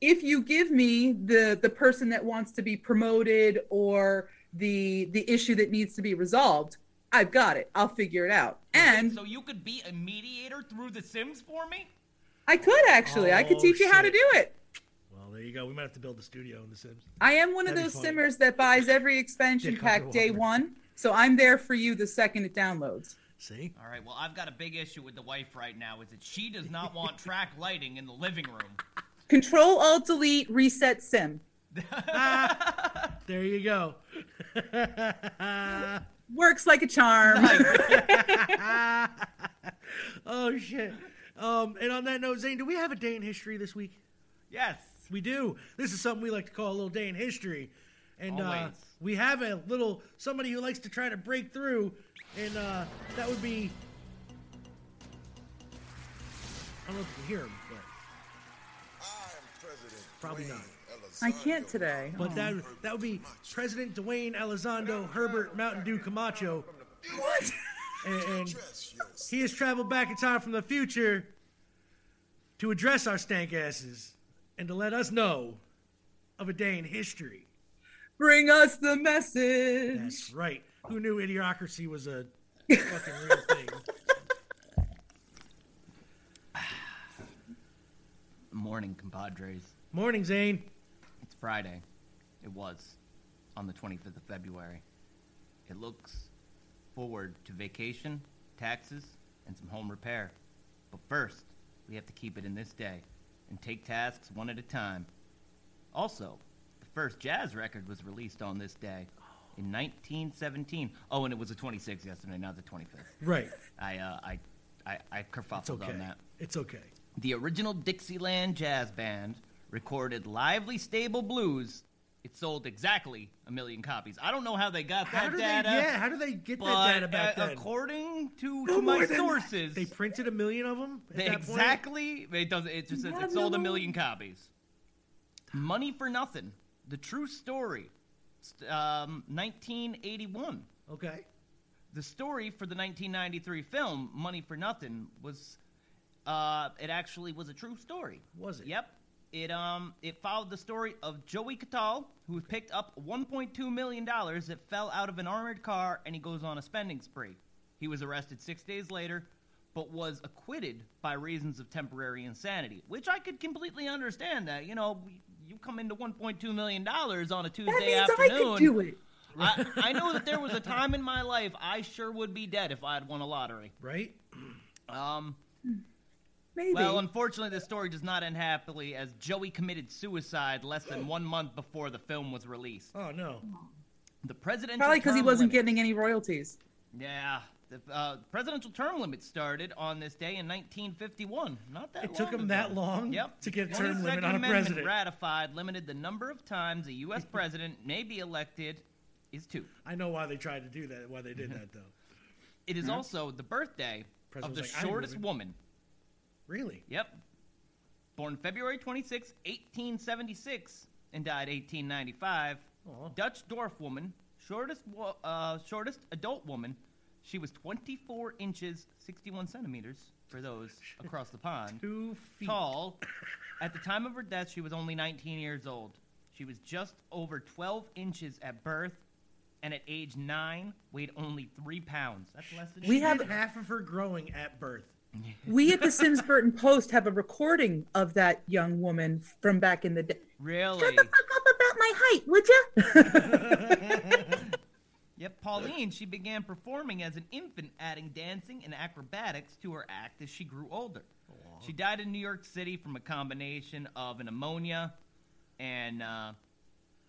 if you give me the the person that wants to be promoted or the the issue that needs to be resolved i've got it i'll figure it out and so you could be a mediator through The Sims for me? i could actually i could Oh, teach you how to do it there you go. We might have to build a studio in The Sims. i am one of That'd be those simmers that buys every expansion Dick pack day one so i'm there for you the second it downloads See? All right. Well, I've got a big issue with the wife right now. Is that she does not want track lighting in the living room. control alt delete reset sim There you go. works like a charm oh shit. Um, and on that note, Zane, do we have a day in history this week? Yes. We do. This is something we like to call a little day in history. And uh, we have a little somebody who likes to try to break through, and uh, that would be. I don't know if you can hear him, but probably not. i can't today But Oh. that that would be President Dwayne Elizondo Herbert Mountain Dew Camacho. What? And, and he has traveled back in time from the future to address our stank asses and to let us know of a day in history. bring us the message That's right. Who knew idiocracy was a fucking real thing? Morning, compadres. Morning, Zane. It's Friday. It was on the 25th of February. It looks forward to vacation, taxes, and some home repair. But first, we have to keep it in this day and take tasks one at a time. Also, the first jazz record was released on this day in 1917. Oh, and it was the 26th yesterday, not the 25th. Right. I uh, I I, I kerfuffled okay. on that. It's okay. The original Dixieland Jazz Band recorded Livery Stable Blues. It sold exactly a million copies. I don't know how they got How that data. they? Yeah. How do they get that data back uh, then? according to, No to my sources, They printed a million of them. At they that point? exactly. It does. It just says Yeah, it sold a million copies. Money for Nothing: The True Story, um, 1981. Okay. The story for the 1993 film Money for Nothing was, uh, it actually was a true story. Was it? Yep. It um it followed the story of Joey Catal, who picked up 1.2 million dollars that fell out of an armored car, and he goes on a spending spree. He was arrested six days later, but was acquitted by reasons of temporary insanity, which I could completely understand. That you know, you come into 1.2 million dollars on a Tuesday that means afternoon. i could do it I, I know that there was a time in my life I sure would be dead if I had won a lottery. Right. Um, maybe well, unfortunately, the story does not end happily as Joey committed suicide less than one month before the film was released. Oh no. The presidential probably because he wasn't limit- getting any royalties Yeah, the uh, presidential term limit started on this day in 1951. Not that It took him ago. that long Yep. to get a term limit on a Amendment president. Ratified limited the number of times a U.S. president may be elected is two. I know why they tried to do that. Why they did that though. It is also the birthday President of the like, shortest moving." woman. Really? Yep. Born February 26, 1876, and died 1895. Dutch dwarf woman, shortest wo- uh, shortest adult woman. She was 24 inches 61 centimeters for those across the pond. Two feet. Tall. At the time of her death, she was only 19 years old. She was just over 12 inches at birth, and at age nine, weighed only three pounds. That's less than We she have- half of her growing at birth. we at the sims burton post have a recording of that young woman from back in the day Really? Shut the fuck up about my height would you 16, she began performing as an infant, adding dancing and acrobatics to her act as she grew older. She died in New York City from a combination of an pneumonia and uh,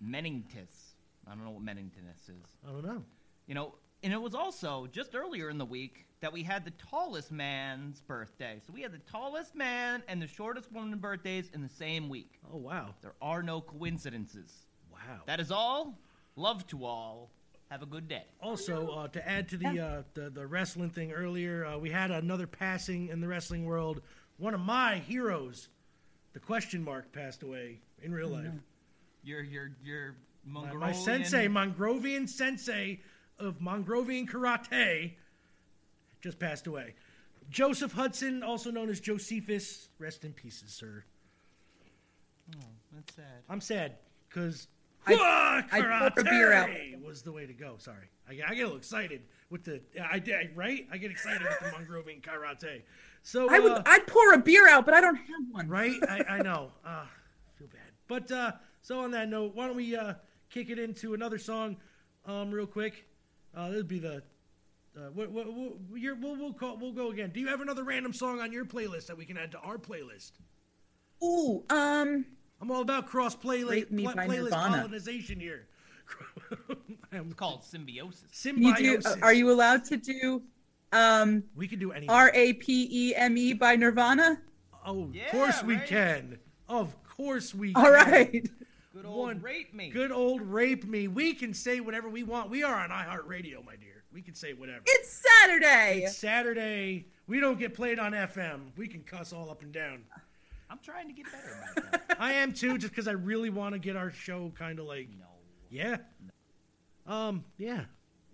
meningitis. I don't know what meningitis is. I don't know. You know, and it was also just earlier in the week that we had the tallest man's birthday. So we had the tallest man and the shortest woman birthdays in the same week. Oh wow. There are no coincidences. Wow. That is all. Love to all. Have a good day. Also, uh, to add to the, uh, the the wrestling thing earlier, uh, we had another passing in the wrestling world. One of my heroes, the question mark, passed away in real life. Your your your My, my sensei, Mongrovian sensei of Mongrovian karate, just passed away. Joseph Hudson, also known as Josephus, rest in pieces, sir. Oh, that's sad. I'm sad because I- I poured a beer out. was the way to go. Sorry, I, get- I get a little excited with the I did right. I get excited with the Mongrovian karate. So I would uh, I'd pour a beer out, but I don't have one. right? I, I know. Uh, feel bad. But uh, so on that note, why don't we uh, kick it into another song, um, real quick? Uh, this would be the. Uh, what, what, what, you're, we'll, we'll, call, we'll go again. Do you have another random song on your playlist that we can add to our playlist? Ooh, um, I'm all about cross playlist, Rape Me by playlist Nirvana. colonization here. It's called symbiosis. can you do, Symbiosis. are you allowed to do um We can do any. R A P E M E by Nirvana? Oh, of Yeah, course we right? can. Of course we All can. right. Good old One- rape me. Good old rape me. We can say whatever we want. We are on iHeartRadio, my dear. We can say whatever. It's Saturday. It's Saturday. We don't get played on FM. We can cuss all up and down. I'm trying to get better about that. I am too, just because I really want to get our show kind of like. no. Yeah. Um. Yeah.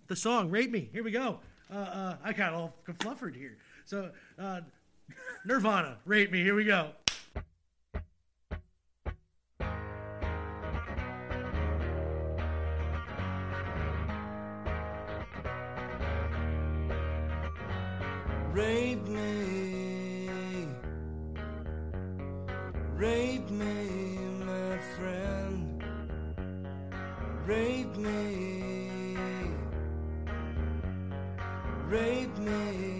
The song "Rape Me." Here we go. Uh. uh I got all fluffered here. So, uh, Nirvana, "Rape Me." Here we go. Rape me, rape me, my friend. Rape me, rape me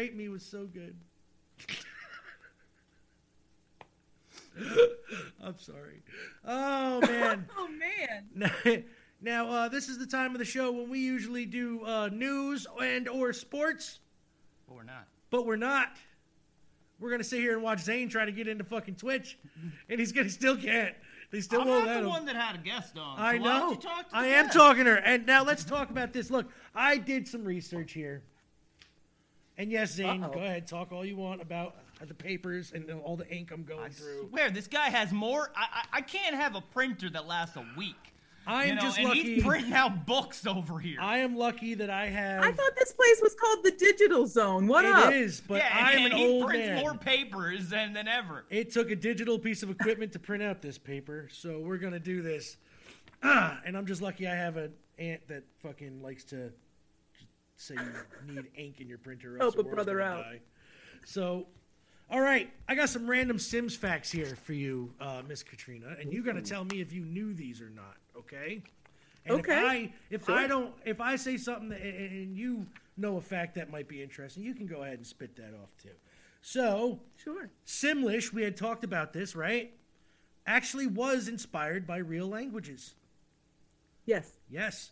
Rape me was so good. I'm sorry. Oh man. Oh man. Now, now uh, this is the time of the show when we usually do uh, news and or sports, But we're not. but we're not. We're gonna sit here and watch Zane try to get into fucking Twitch, and he's gonna still can't. They still I'm won't not let the him. one that had a guest on. so I why don't know. you talk to I the am talking to her. And now let's talk about this. Look, I did some research here. And yes, Zane, Uh-oh. go ahead, talk all you want about the papers and all the ink I'm going through. Where this guy has more? I, I I can't have a printer that lasts a week. I am you know, just and lucky. he's printing out books over here. I am lucky that I have. I thought this place was called the Digital Zone. What It up? is, but yeah, I am and an he old prints man. more papers than, than ever. It took a digital piece of equipment to print out this paper, so we're gonna do this. Ah, and I'm just lucky I have an aunt that fucking likes to say you need ink in your printer. Help a brother out. die. So, all right, I got some random Sims facts here for you, uh, Miss Katrina, and you got to tell me if you knew these or not. Okay. And Okay. If I if Sure. I don't if I say something that, and and you know a fact that might be interesting, you can go ahead and spit that off too. So, Sure. Simlish, we had talked about this, right? Actually was inspired by real languages. Yes. Yes.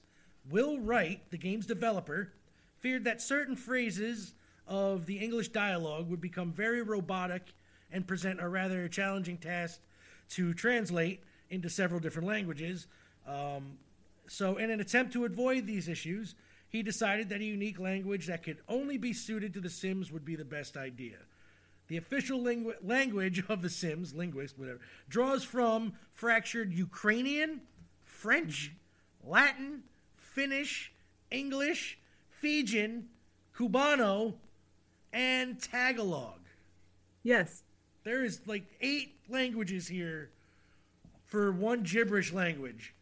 Will Wright, the game's developer, feared that certain phrases of the English dialogue would become very robotic and present a rather challenging task to translate into several different languages. Um, so, in an attempt to avoid these issues, he decided that a unique language that could only be suited to The Sims would be the best idea. The official lingu- language of The Sims, linguist, whatever, draws from fractured Ukrainian, French, Latin, Finnish, English, Fijian, Cubano, and Tagalog. Yes. There is like eight languages here for one gibberish language.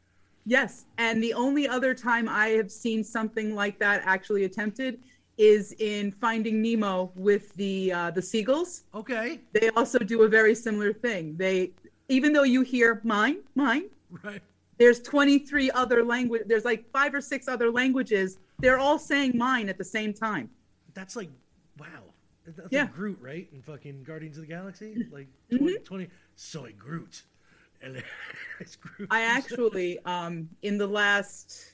Yes. And the only other time I have seen something like that actually attempted is in Finding Nemo with the uh, the seagulls. Okay. They also do a very similar thing. They even though you hear mine, mine, Right. there's 23 other language there's like five or six other languages. They're all saying mine at the same time. That's like, wow. That's Yeah. like Groot, right? In fucking Guardians of the Galaxy? Like Mhm. 20, 20 soy Groot. And it's Groot. I actually, um, in the last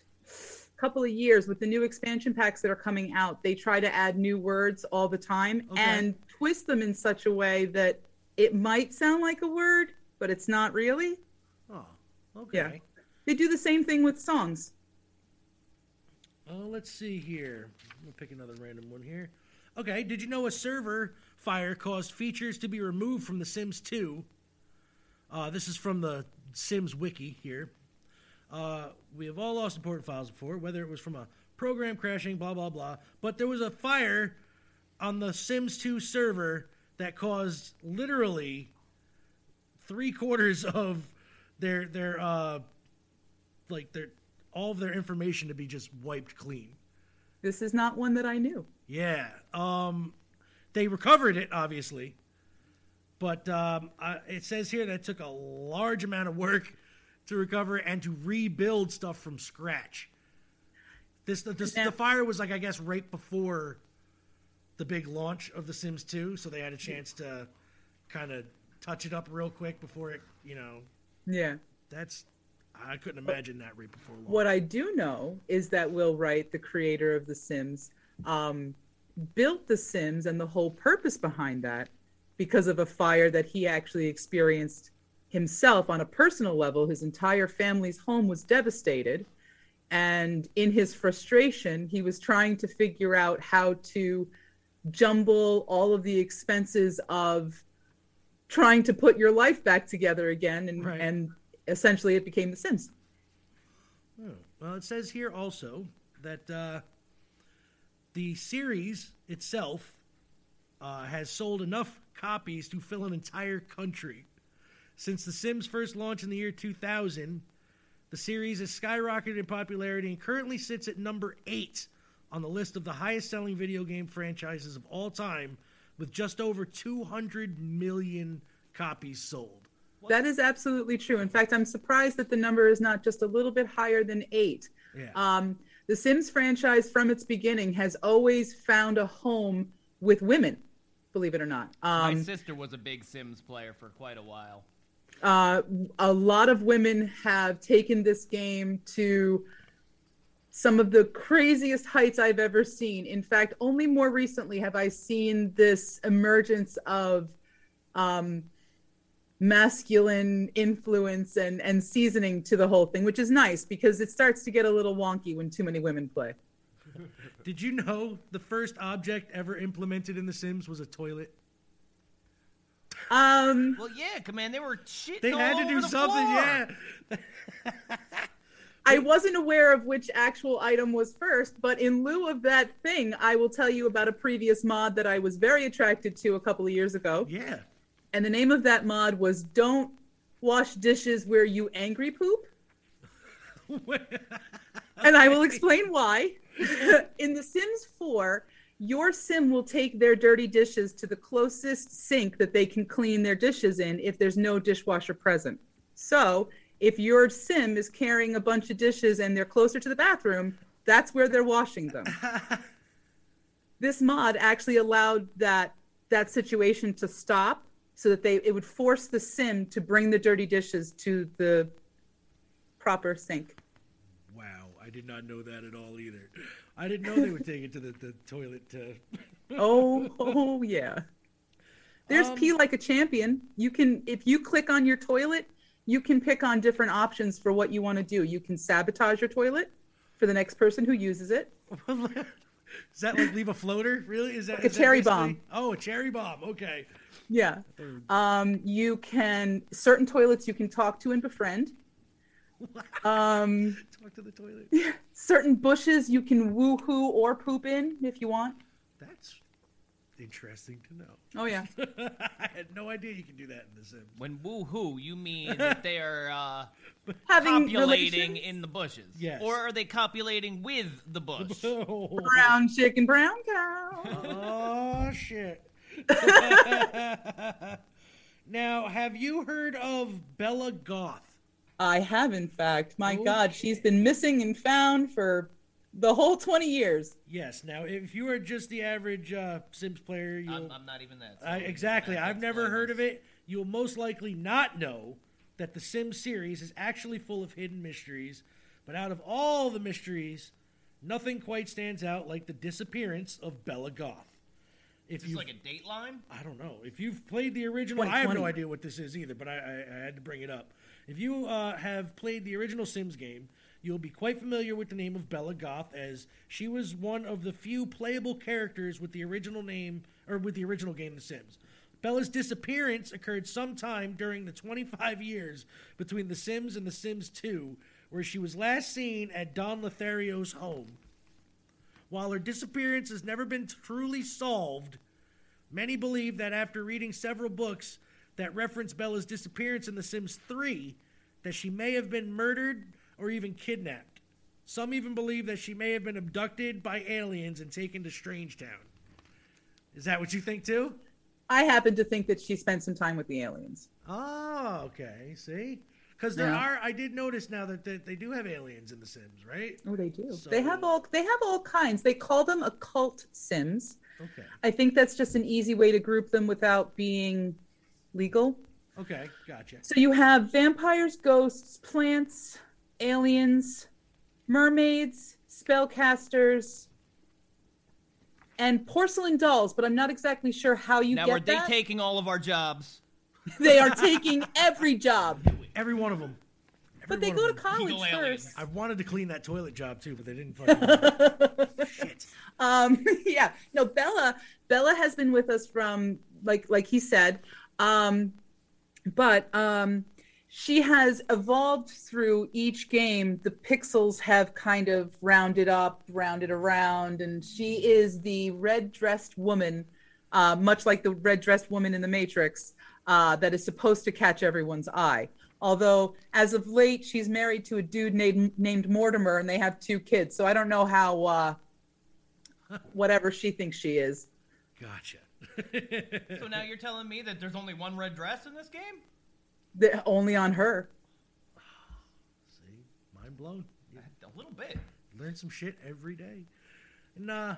couple of years, with the new expansion packs that are coming out, they try to add new words all the time Okay. and twist them in such a way that it might sound like a word, but it's not really. Oh, okay. Yeah. They do the same thing with songs. Oh, let's see here. Gonna pick another random one here. Okay, did you know a server fire caused features to be removed from The Sims 2? Uh, this is from the Sims wiki here. Uh, we have all lost important files before, whether it was from a program crashing, blah blah blah. But there was a fire on the Sims 2 server that caused literally three quarters of their their uh, like their all of their information to be just wiped clean. This is not one that I knew. Yeah. Um, they recovered it, obviously, but um, I, it says here that it took a large amount of work to recover and to rebuild stuff from scratch. This the, this, Now- the fire was like I guess right before the big launch of The Sims 2, so they had a chance to kind of touch it up real quick before it, you know. Yeah. That's I couldn't imagine that right before launch. What I do know is that Will Wright, the creator of The Sims, um, built The Sims and the whole purpose behind that because of a fire that he actually experienced himself on a personal level. His entire family's home was devastated. And in his frustration, he was trying to figure out how to jumble all of the expenses of trying to put your life back together again. And, and essentially, it became The Sims. Oh, well, it says here also that uh, the series itself uh, has sold enough copies to fill an entire country. Since The Sims first launched in the year 2000, the series has skyrocketed in popularity and currently sits at number eight on the list of the highest selling video game franchises of all time, with just over 200 million copies sold. That is absolutely true. In fact, I'm surprised that the number is not just a little bit higher than eight. Yeah. Um, the Sims franchise, from its beginning, has always found a home with women, believe it or not. My Um, sister was a big Sims player for quite a while. Uh, a lot of women have taken this game to some of the craziest heights I've ever seen. In fact, only more recently have I seen this emergence of um, masculine influence and, and seasoning to the whole thing, which is nice because it starts to get a little wonky when too many women play. Did you know the first object ever implemented in The Sims was a toilet? Um, Well, yeah, command. They were shitting They had to do something, floor. yeah. I wasn't aware of which actual item was first, but in lieu of that thing, I will tell you about a previous mod that I was very attracted to a couple of years ago. Yeah. And the name of that mod was Don't Wash Dishes Where You Angry Poop. and I will explain why. in The Sims 4, your sim will take their dirty dishes to the closest sink that they can clean their dishes in if there's no dishwasher present. So, if your sim is carrying a bunch of dishes and they're closer to the bathroom, that's where they're washing them. this mod actually allowed that that situation to stop so that they it would force the sim to bring the dirty dishes to the proper sink. Wow, I did not know that at all either. I didn't know they would take it to the, the toilet to. oh, oh yeah. There's Um, pee like a champion. You can if you click on your toilet, you can pick on different options for what you want to do. You can sabotage your toilet for the next person who uses it. Is that like leave a floater? Really? Is that Like a is that cherry basically- bomb. Oh, a cherry bomb. Okay. Yeah. Um, you can certain toilets you can talk to and befriend. Um, Talk to the toilet. certain bushes you can woohoo or poop in if you want. That's interesting to know. Oh yeah. I had no idea you could do that in The Sims. When woohoo, you mean that they are uh, Having copulating relations? in the bushes? Yes. Or are they copulating with the bush? Brown chicken, brown cow. oh shit. now, have you heard of Bella Goth? I have, in fact. My God, she's been missing and found for the whole 20 years. Yes. Now, if you are just the average uh, Sims player, you'll I'm, I'm not even that. so I, exactly. I've never heard of it. You'll most likely not know that the Sims series is actually full of hidden mysteries. But out of all the mysteries, nothing quite stands out like the disappearance of Bella Goth. If you, like a Dateline? I don't know. If you've played the original, I have no idea what this is either. But I, I, I had to bring it up. If you uh, have played the original Sims game, you'll be quite familiar with the name of Bella Goth, as she was one of the few playable characters with the original name or with the original game, The Sims. Bella's disappearance occurred sometime during the 25 years between The Sims and The Sims 2, where she was last seen at Don Lothario's home. While her disappearance has never been truly solved, many believe that after reading several books that reference Bella's disappearance in The Sims 3, that she may have been murdered or even kidnapped. Some even believe that she may have been abducted by aliens and taken to Strangetown. Is that what you think too? I happen to think that she spent some time with the aliens. Oh, okay. See? Because there Yeah. are, I did notice now that they, they do have aliens in The Sims, right? Oh, they do. So- They have all they have all kinds. They call them occult sims. Okay. I think that's just an easy way to group them without being legal. Okay, gotcha. So you have vampires, ghosts, plants, aliens, mermaids, spellcasters, and porcelain dolls, but I'm not exactly sure how you now, get are they that. taking all of our jobs? they are taking every job. Every one of them. But they go to college first. I wanted to clean that toilet job too, but they didn't fucking. Shit. Um, yeah, no, Bella. Bella has been with us from like like he said, um, but um, she has evolved through each game. The pixels have kind of rounded up, rounded around, and she is the red dressed woman, uh, much like the red dressed woman in the Matrix, uh, that is supposed to catch everyone's eye. Although, as of late, she's married to a dude named named Mortimer, and they have two kids. So I don't know how. Uh, whatever she thinks she is. Gotcha. so now you're telling me that there's only one red dress in this game? The, only on her. See, mind blown. A little bit. Learn some shit every day. And uh,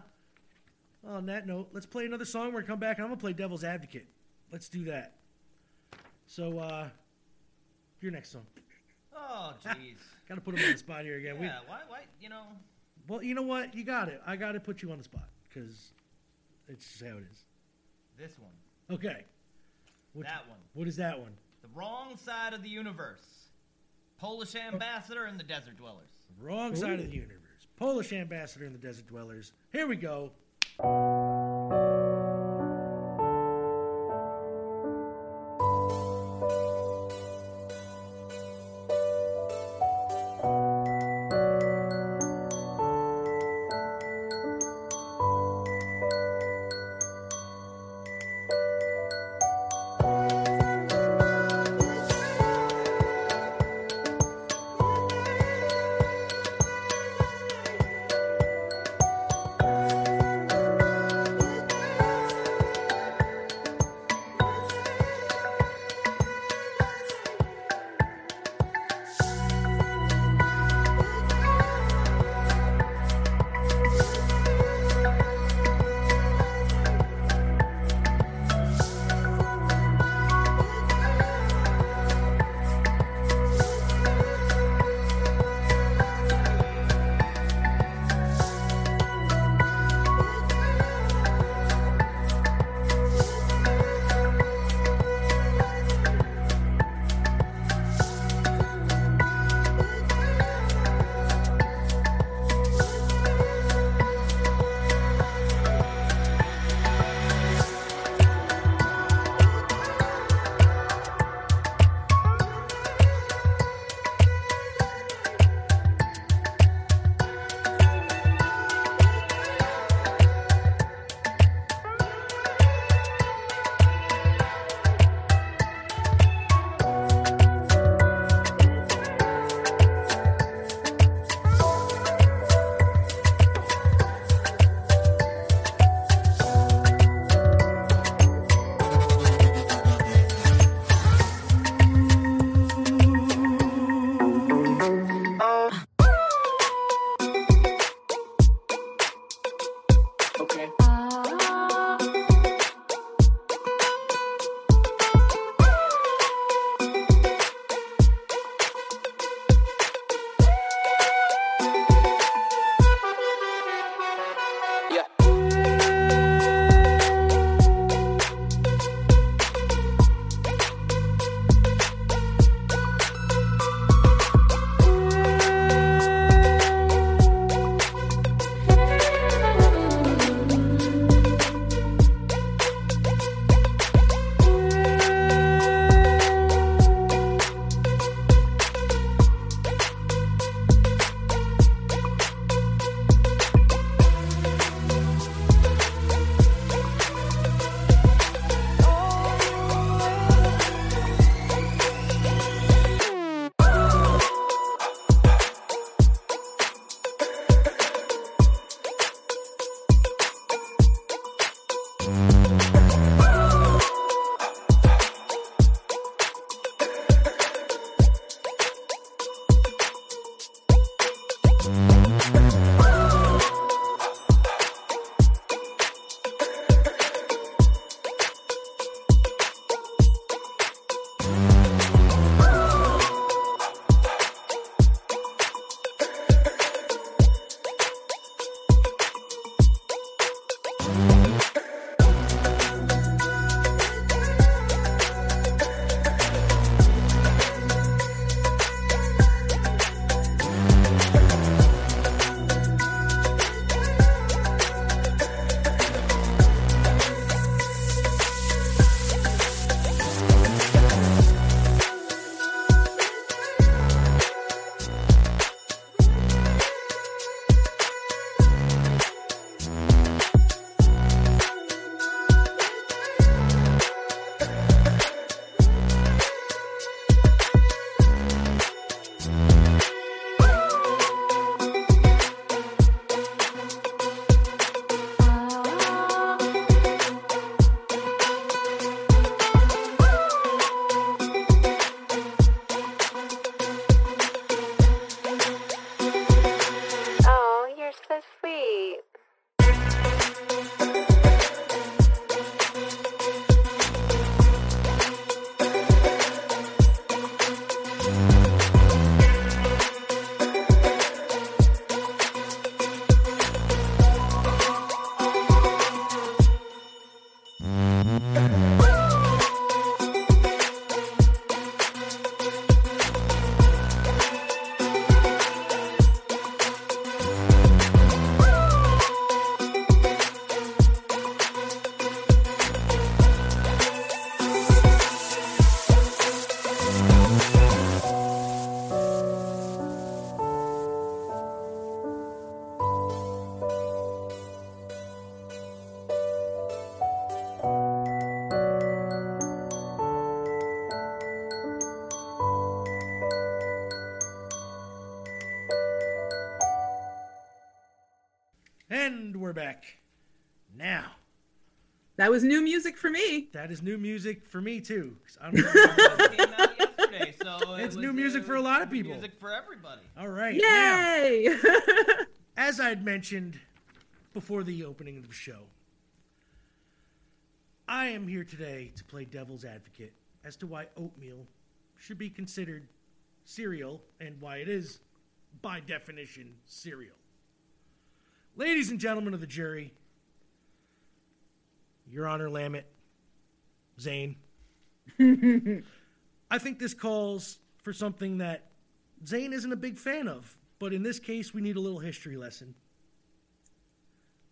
on that note, let's play another song. We're gonna come back and I'm gonna play Devil's Advocate. Let's do that. So uh, Your next song. Oh, jeez. Got to put him on the spot here again. We- yeah, why, why, you know, well, you know what? You got it. I got to put you on the spot because it's just how it is. this one, Okay. What, that one, What is that one? the wrong side of the universe, Polish oh. ambassador and the desert dwellers. Wrong side of the universe. Polish ambassador and the Desert Dwellers. Here we go. That was new music for me. that is new music for me too. 'cause I don't know. It came out yesterday, so It's was, new music for a lot of people. Music for everybody. All right. now, Yay! as I had mentioned before the opening of the show, I am here today to play devil's advocate as to why oatmeal should be considered cereal and why it is, by definition, cereal. Ladies and gentlemen of the jury, Your Honor Lammet, Zane, I think this calls for something that Zane isn't a big fan of, but in this case, we need a little history lesson.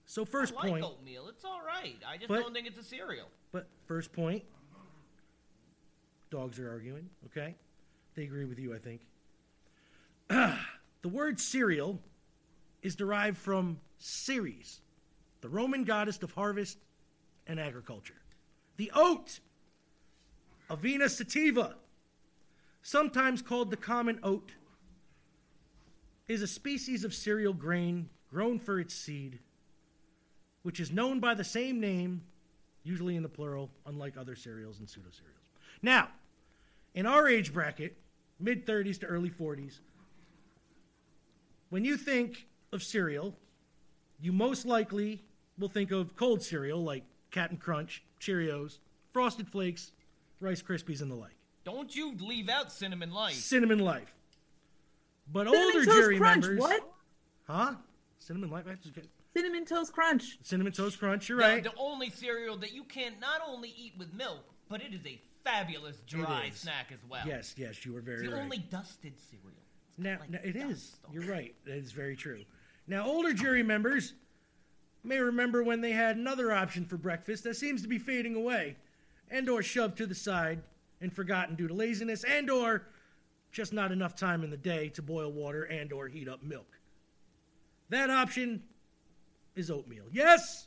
So, first I like point, oatmeal. It's all right. I just But- don't think it's a cereal. but first point, dogs are arguing, okay? They agree with you, I think. the word cereal is derived from Ceres, the Roman goddess of harvest and agriculture. The oat, Avena sativa, sometimes called the common oat, is a species of cereal grain grown for its seed, which is known by the same name, usually in the plural, unlike other cereals and pseudo cereals. Now, in our age bracket, mid 30s to early 40s, when you think of cereal, you most likely will think of cold cereal like Cap'n Crunch, Cheerios, Frosted Flakes, Rice Krispies, and the like. Don't you leave out cinnamon Life. Cinnamon Life. But Cinnamon older Toast jury Crunch. members. What? Huh? Cinnamon Life? That's good. Cinnamon Toast Crunch. Cinnamon Toast Crunch, you're The- right. The, only cereal that you can not only eat with milk, but it is a fabulous dry snack as well. Yes, yes, you were It's very the right. only dusted cereal. Now, like now it is. dust on You're right. That is very true. Now, older jury members may remember when they had another option for breakfast that seems to be fading away, and or shoved to the side and forgotten due to laziness, and or just not enough time in the day to boil water and or heat up milk. That option is oatmeal. Yes,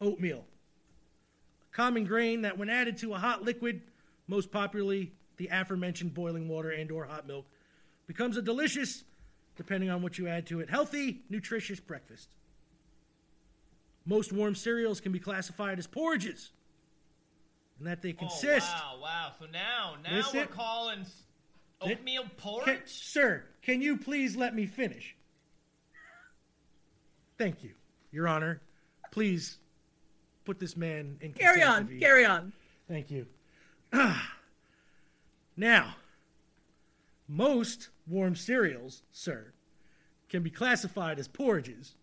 oatmeal. A common grain that when added to a hot liquid, most popularly the aforementioned boiling water and or hot milk, becomes a delicious, depending on what you add to it, healthy, nutritious breakfast. Most warm cereals can be classified as porridges, and that they consist. Oh, wow, wow. So now, now Listen. we're calling s- Th- oatmeal Can- porridge? sir, can you please let me finish? Thank you, Your Honor. Please put this man in Carry on. Carry on. Thank you. now, most warm cereals, sir, can be classified as porridges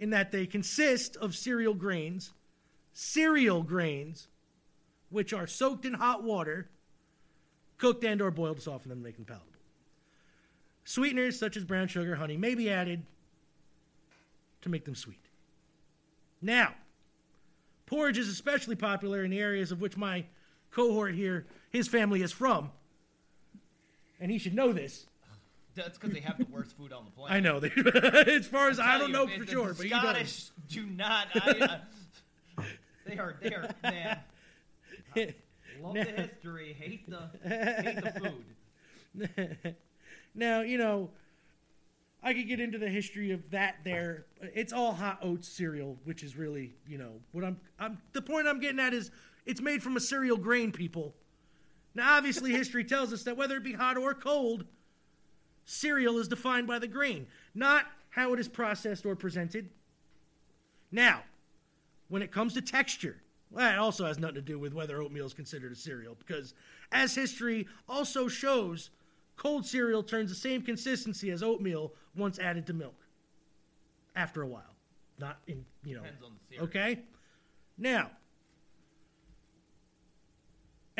in that they consist of cereal grains, cereal grains, which are soaked in hot water, cooked and or boiled to soften them and make them palatable. Sweeteners such as brown sugar, honey may be added to make them sweet. Now, porridge is especially popular in the areas of which my cohort here, his family is from. And he should know this. That's because they have the worst food on the planet. I know. They, as far as I don't you, know for the sure, but he Scottish do not. I, uh, they are, they are, man. Love Now- the history, hate the, hate the food. now, you know, I could get into the history of that there. It's all hot oats cereal, which is really, you know, what I'm I'm the point I'm getting at is it's made from a cereal grain, people. Now, obviously, history tells us that whether it be hot or cold, cereal is defined by the grain, not how it is processed or presented. Now, when it comes to texture, well, that also has nothing to do with whether oatmeal is considered a cereal, because as history also shows, cold cereal turns the same consistency as oatmeal once added to milk. After a while, not in you know. Depends on the cereal. Okay. Now,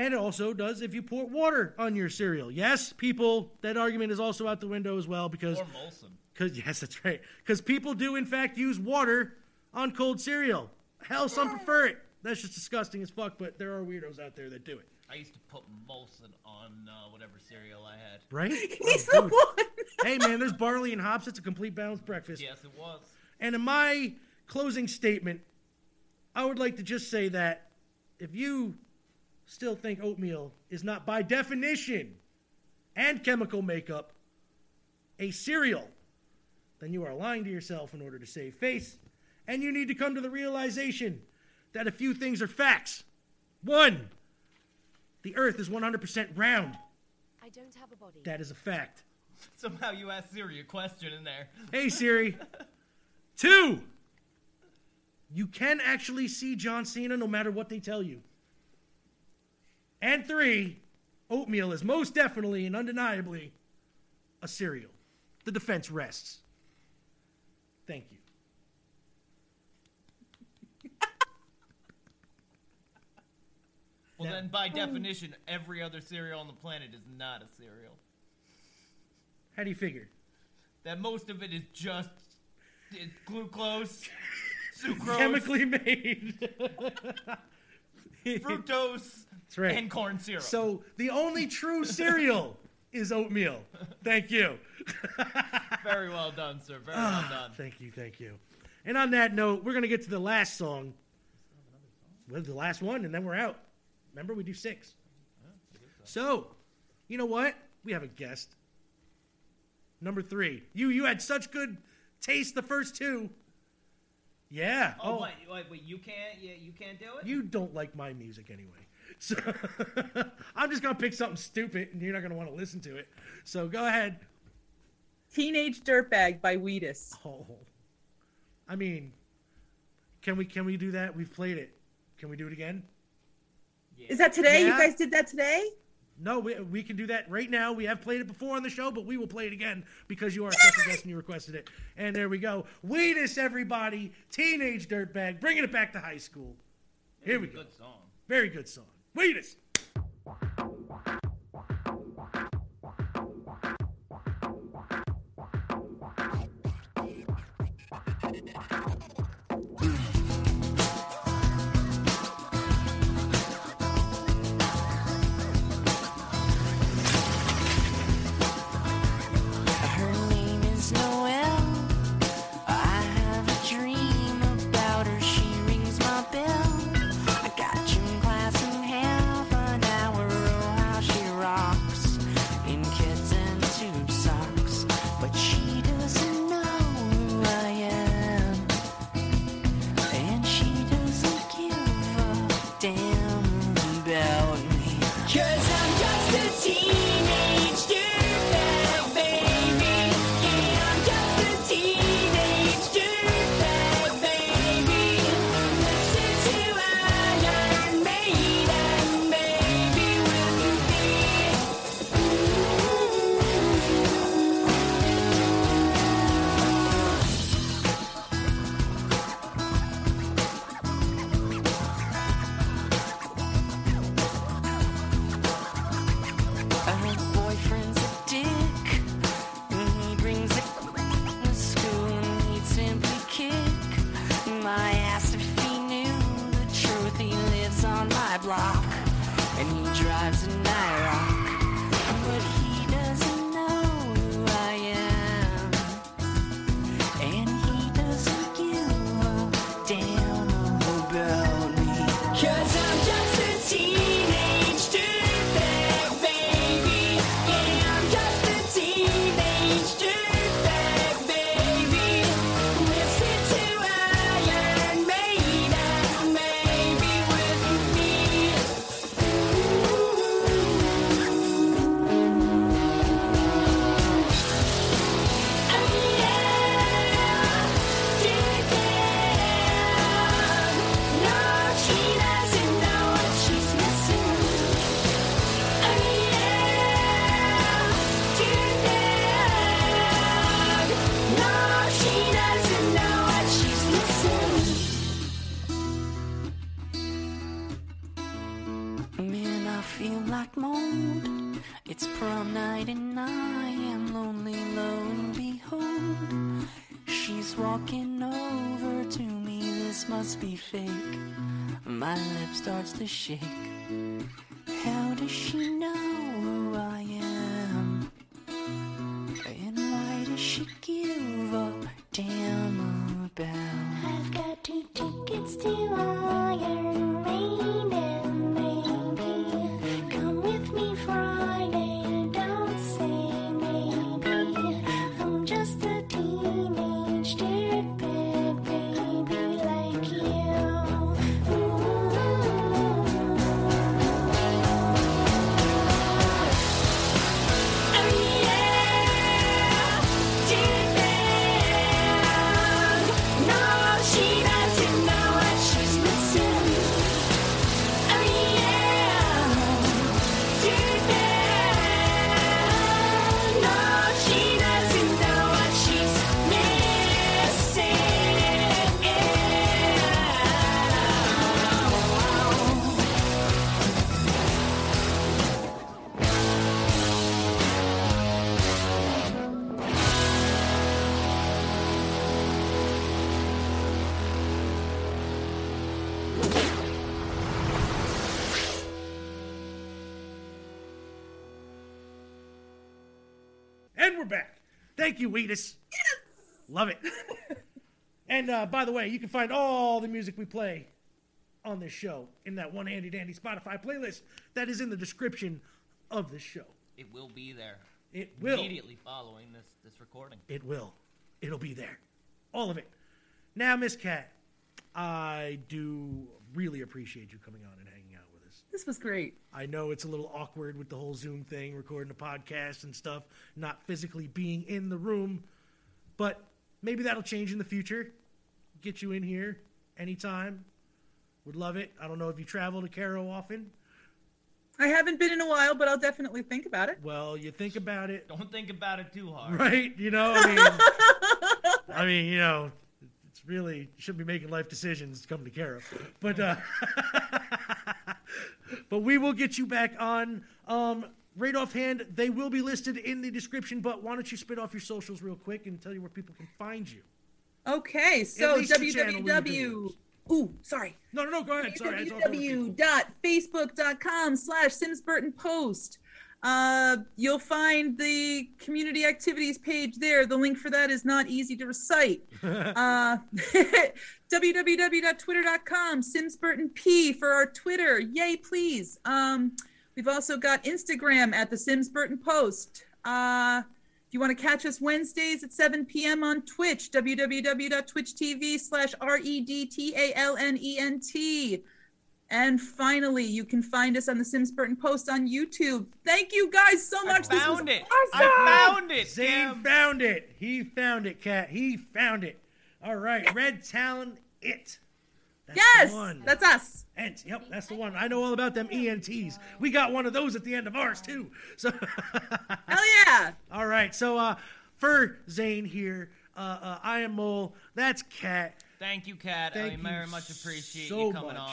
and it also does if you pour water on your cereal. Yes, people, that argument is also out the window as well because Or Molson. because yes, that's right. Because people do in fact use water on cold cereal. Hell, some prefer it. That's just disgusting as fuck. But there are weirdos out there that do it. I used to put Molson on uh, whatever cereal I had. Right? He's Oh, the dude. one. hey man, there's barley and hops. It's a complete balanced breakfast. Yes, it was. And in my closing statement, I would like to just say that if you still think oatmeal is not by definition and chemical makeup a cereal, then you are lying to yourself in order to save face, and you need to come to the realization that a few things are facts. One, the earth is 100% round. I don't have a body. That is a fact. Somehow you asked Siri a question in there. Hey, Siri. Two, you can actually see John Cena no matter what they tell you. And three, oatmeal is most definitely and undeniably a cereal. The defense rests. Thank you. Well, Now- then by oh. definition, every other cereal on the planet is not a cereal. How do you figure? That most of it is just it's glucose, sucrose, Chemically made. fructose, right. and corn syrup. So the only true cereal is oatmeal. Thank you. Very well done, sir. Very Ah, well done. Thank you, thank you. And on that note, we're gonna get to the last song. Well, the last one, and then we're out. Remember, we do six. So, you know what? We have a guest. Number three. You you had such good taste the first two. Yeah. Oh, oh, wait, wait, wait, you can't, yeah, you can't do it. You don't like my music anyway. So I'm just gonna pick something stupid and you're not gonna want to listen to it. So go ahead. Teenage Dirtbag by Wheatus. Oh. I mean, can we can we do that? We've played it. Can we do it again? Is that today? Yeah. You guys did that today? No, we, we can do that right now. We have played it before on the show, but we will play it again because you are a special guest and you requested it. And there we go. Wheatus, everybody. Teenage Dirtbag. Bringing it back to high school. Here we go. Good song. Very good song. Wheatus. Shake. Thank you, Wheatus. Yes. Love it. and uh, by the way, you can find all the music we play on this show in that one handy dandy Spotify playlist that is in the description of this show. It will be there. It will. Immediately following this this recording. It will. It'll be there. All of it. Now, Miss Cat, I do really appreciate you coming on and hanging out with us. This was great. I know it's a little awkward with the whole Zoom thing, recording a podcast and stuff, not physically being in the room, but maybe that'll change in the future. Get you in here anytime. Would love it. I don't know if you travel to Caro often. I haven't been in a while, but I'll definitely think about it. Well, you think about it, Don't think about it too hard. right? You know, I mean, I mean, you know, it's really you shouldn't be making life decisions to come to Caro, but uh, but we will get you back on. Um, right offhand, they will be listed in the description. But why don't you spit off your socials real quick and tell you where people can find you? Okay, so least the channel where www. Ooh, sorry. No, no, no. Go ahead. Sorry, I talked over people. www.facebook.com slash Sims Burton Post. Uh, you'll find the community activities page there. The link for that is not easy to recite. uh, www.twitter.com Sims Burton P for our Twitter. Yay, please. Um, we've also got Instagram at the Sims Burton Post. Uh, if you want to catch us Wednesdays at 7 p.m. on Twitch, www.twitch.tv slash R-E-D-T-A-L-N-E-N-T. And finally, you can find us on the Sims Burton Post on YouTube. Thank you guys so much. this was found it. awesome. I found it. Zane Cam. found it. He found it, Cat. He found it. All right, Red Town it. That's Yes, the one. that's us. Ent. Yep, that's the one. I know all about them ENTs. We got one of those at the end of ours too. So, Hell yeah. all right. So, uh, for Zane here, uh, uh, I am Mole. That's Cat. Thank you, Cat. Thank I you very much appreciate so you coming much.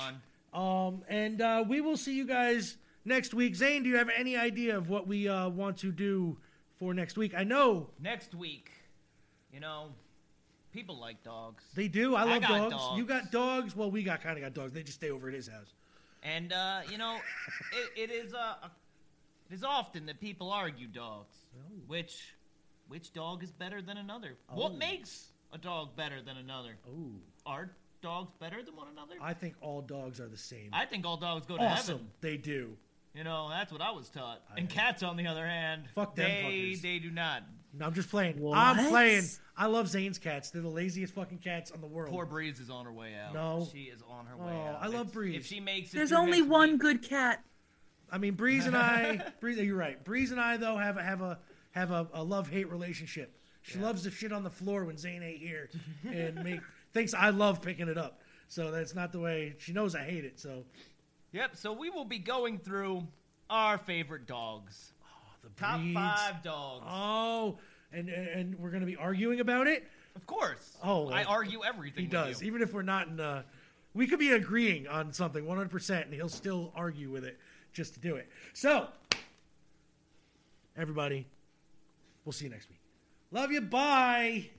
on. Um, and uh, we will see you guys next week. Zane, do you have any idea of what we uh, want to do for next week? I know Next week, you know, people like dogs. they do. I I love got dogs. dogs. You got dogs. Well, we got kind of got dogs. They just stay over at his house. And uh, you know, it, it is uh, it is often that people argue dogs. Which which dog is better than another? Oh. What makes a dog better than another? Ooh. Are dogs better than one another? I think all dogs are the same. I think all dogs go to awesome. heaven. They do. You know, that's what I was taught. and cats, on the other hand, Fuck them they fuckers. they do not. No, I'm just playing. What? I'm playing. I love Zane's cats. They're the laziest fucking cats on the world. Poor Breeze is on her way out. No. she is on her Oh, way out. I love If- Breeze. If she makes it, There's only one week- good cat. I mean, Breeze and I. Breeze, you're right. Breeze and I though have a have a have a, a love hate relationship. She loves to shit on the floor when Zane ain't here, and make thinks I love picking it up. So that's not the way she knows I hate it. So Yep. So we will be going through our favorite dogs. Oh, the Top five dogs. Oh, and and, we're gonna be arguing about it. Of course. Oh, I argue everything. He does, you. even if we're not in. Uh, we could be agreeing on something 100, percent and he'll still argue with it just to do it. So, everybody, we'll see you next week. Love you. Bye.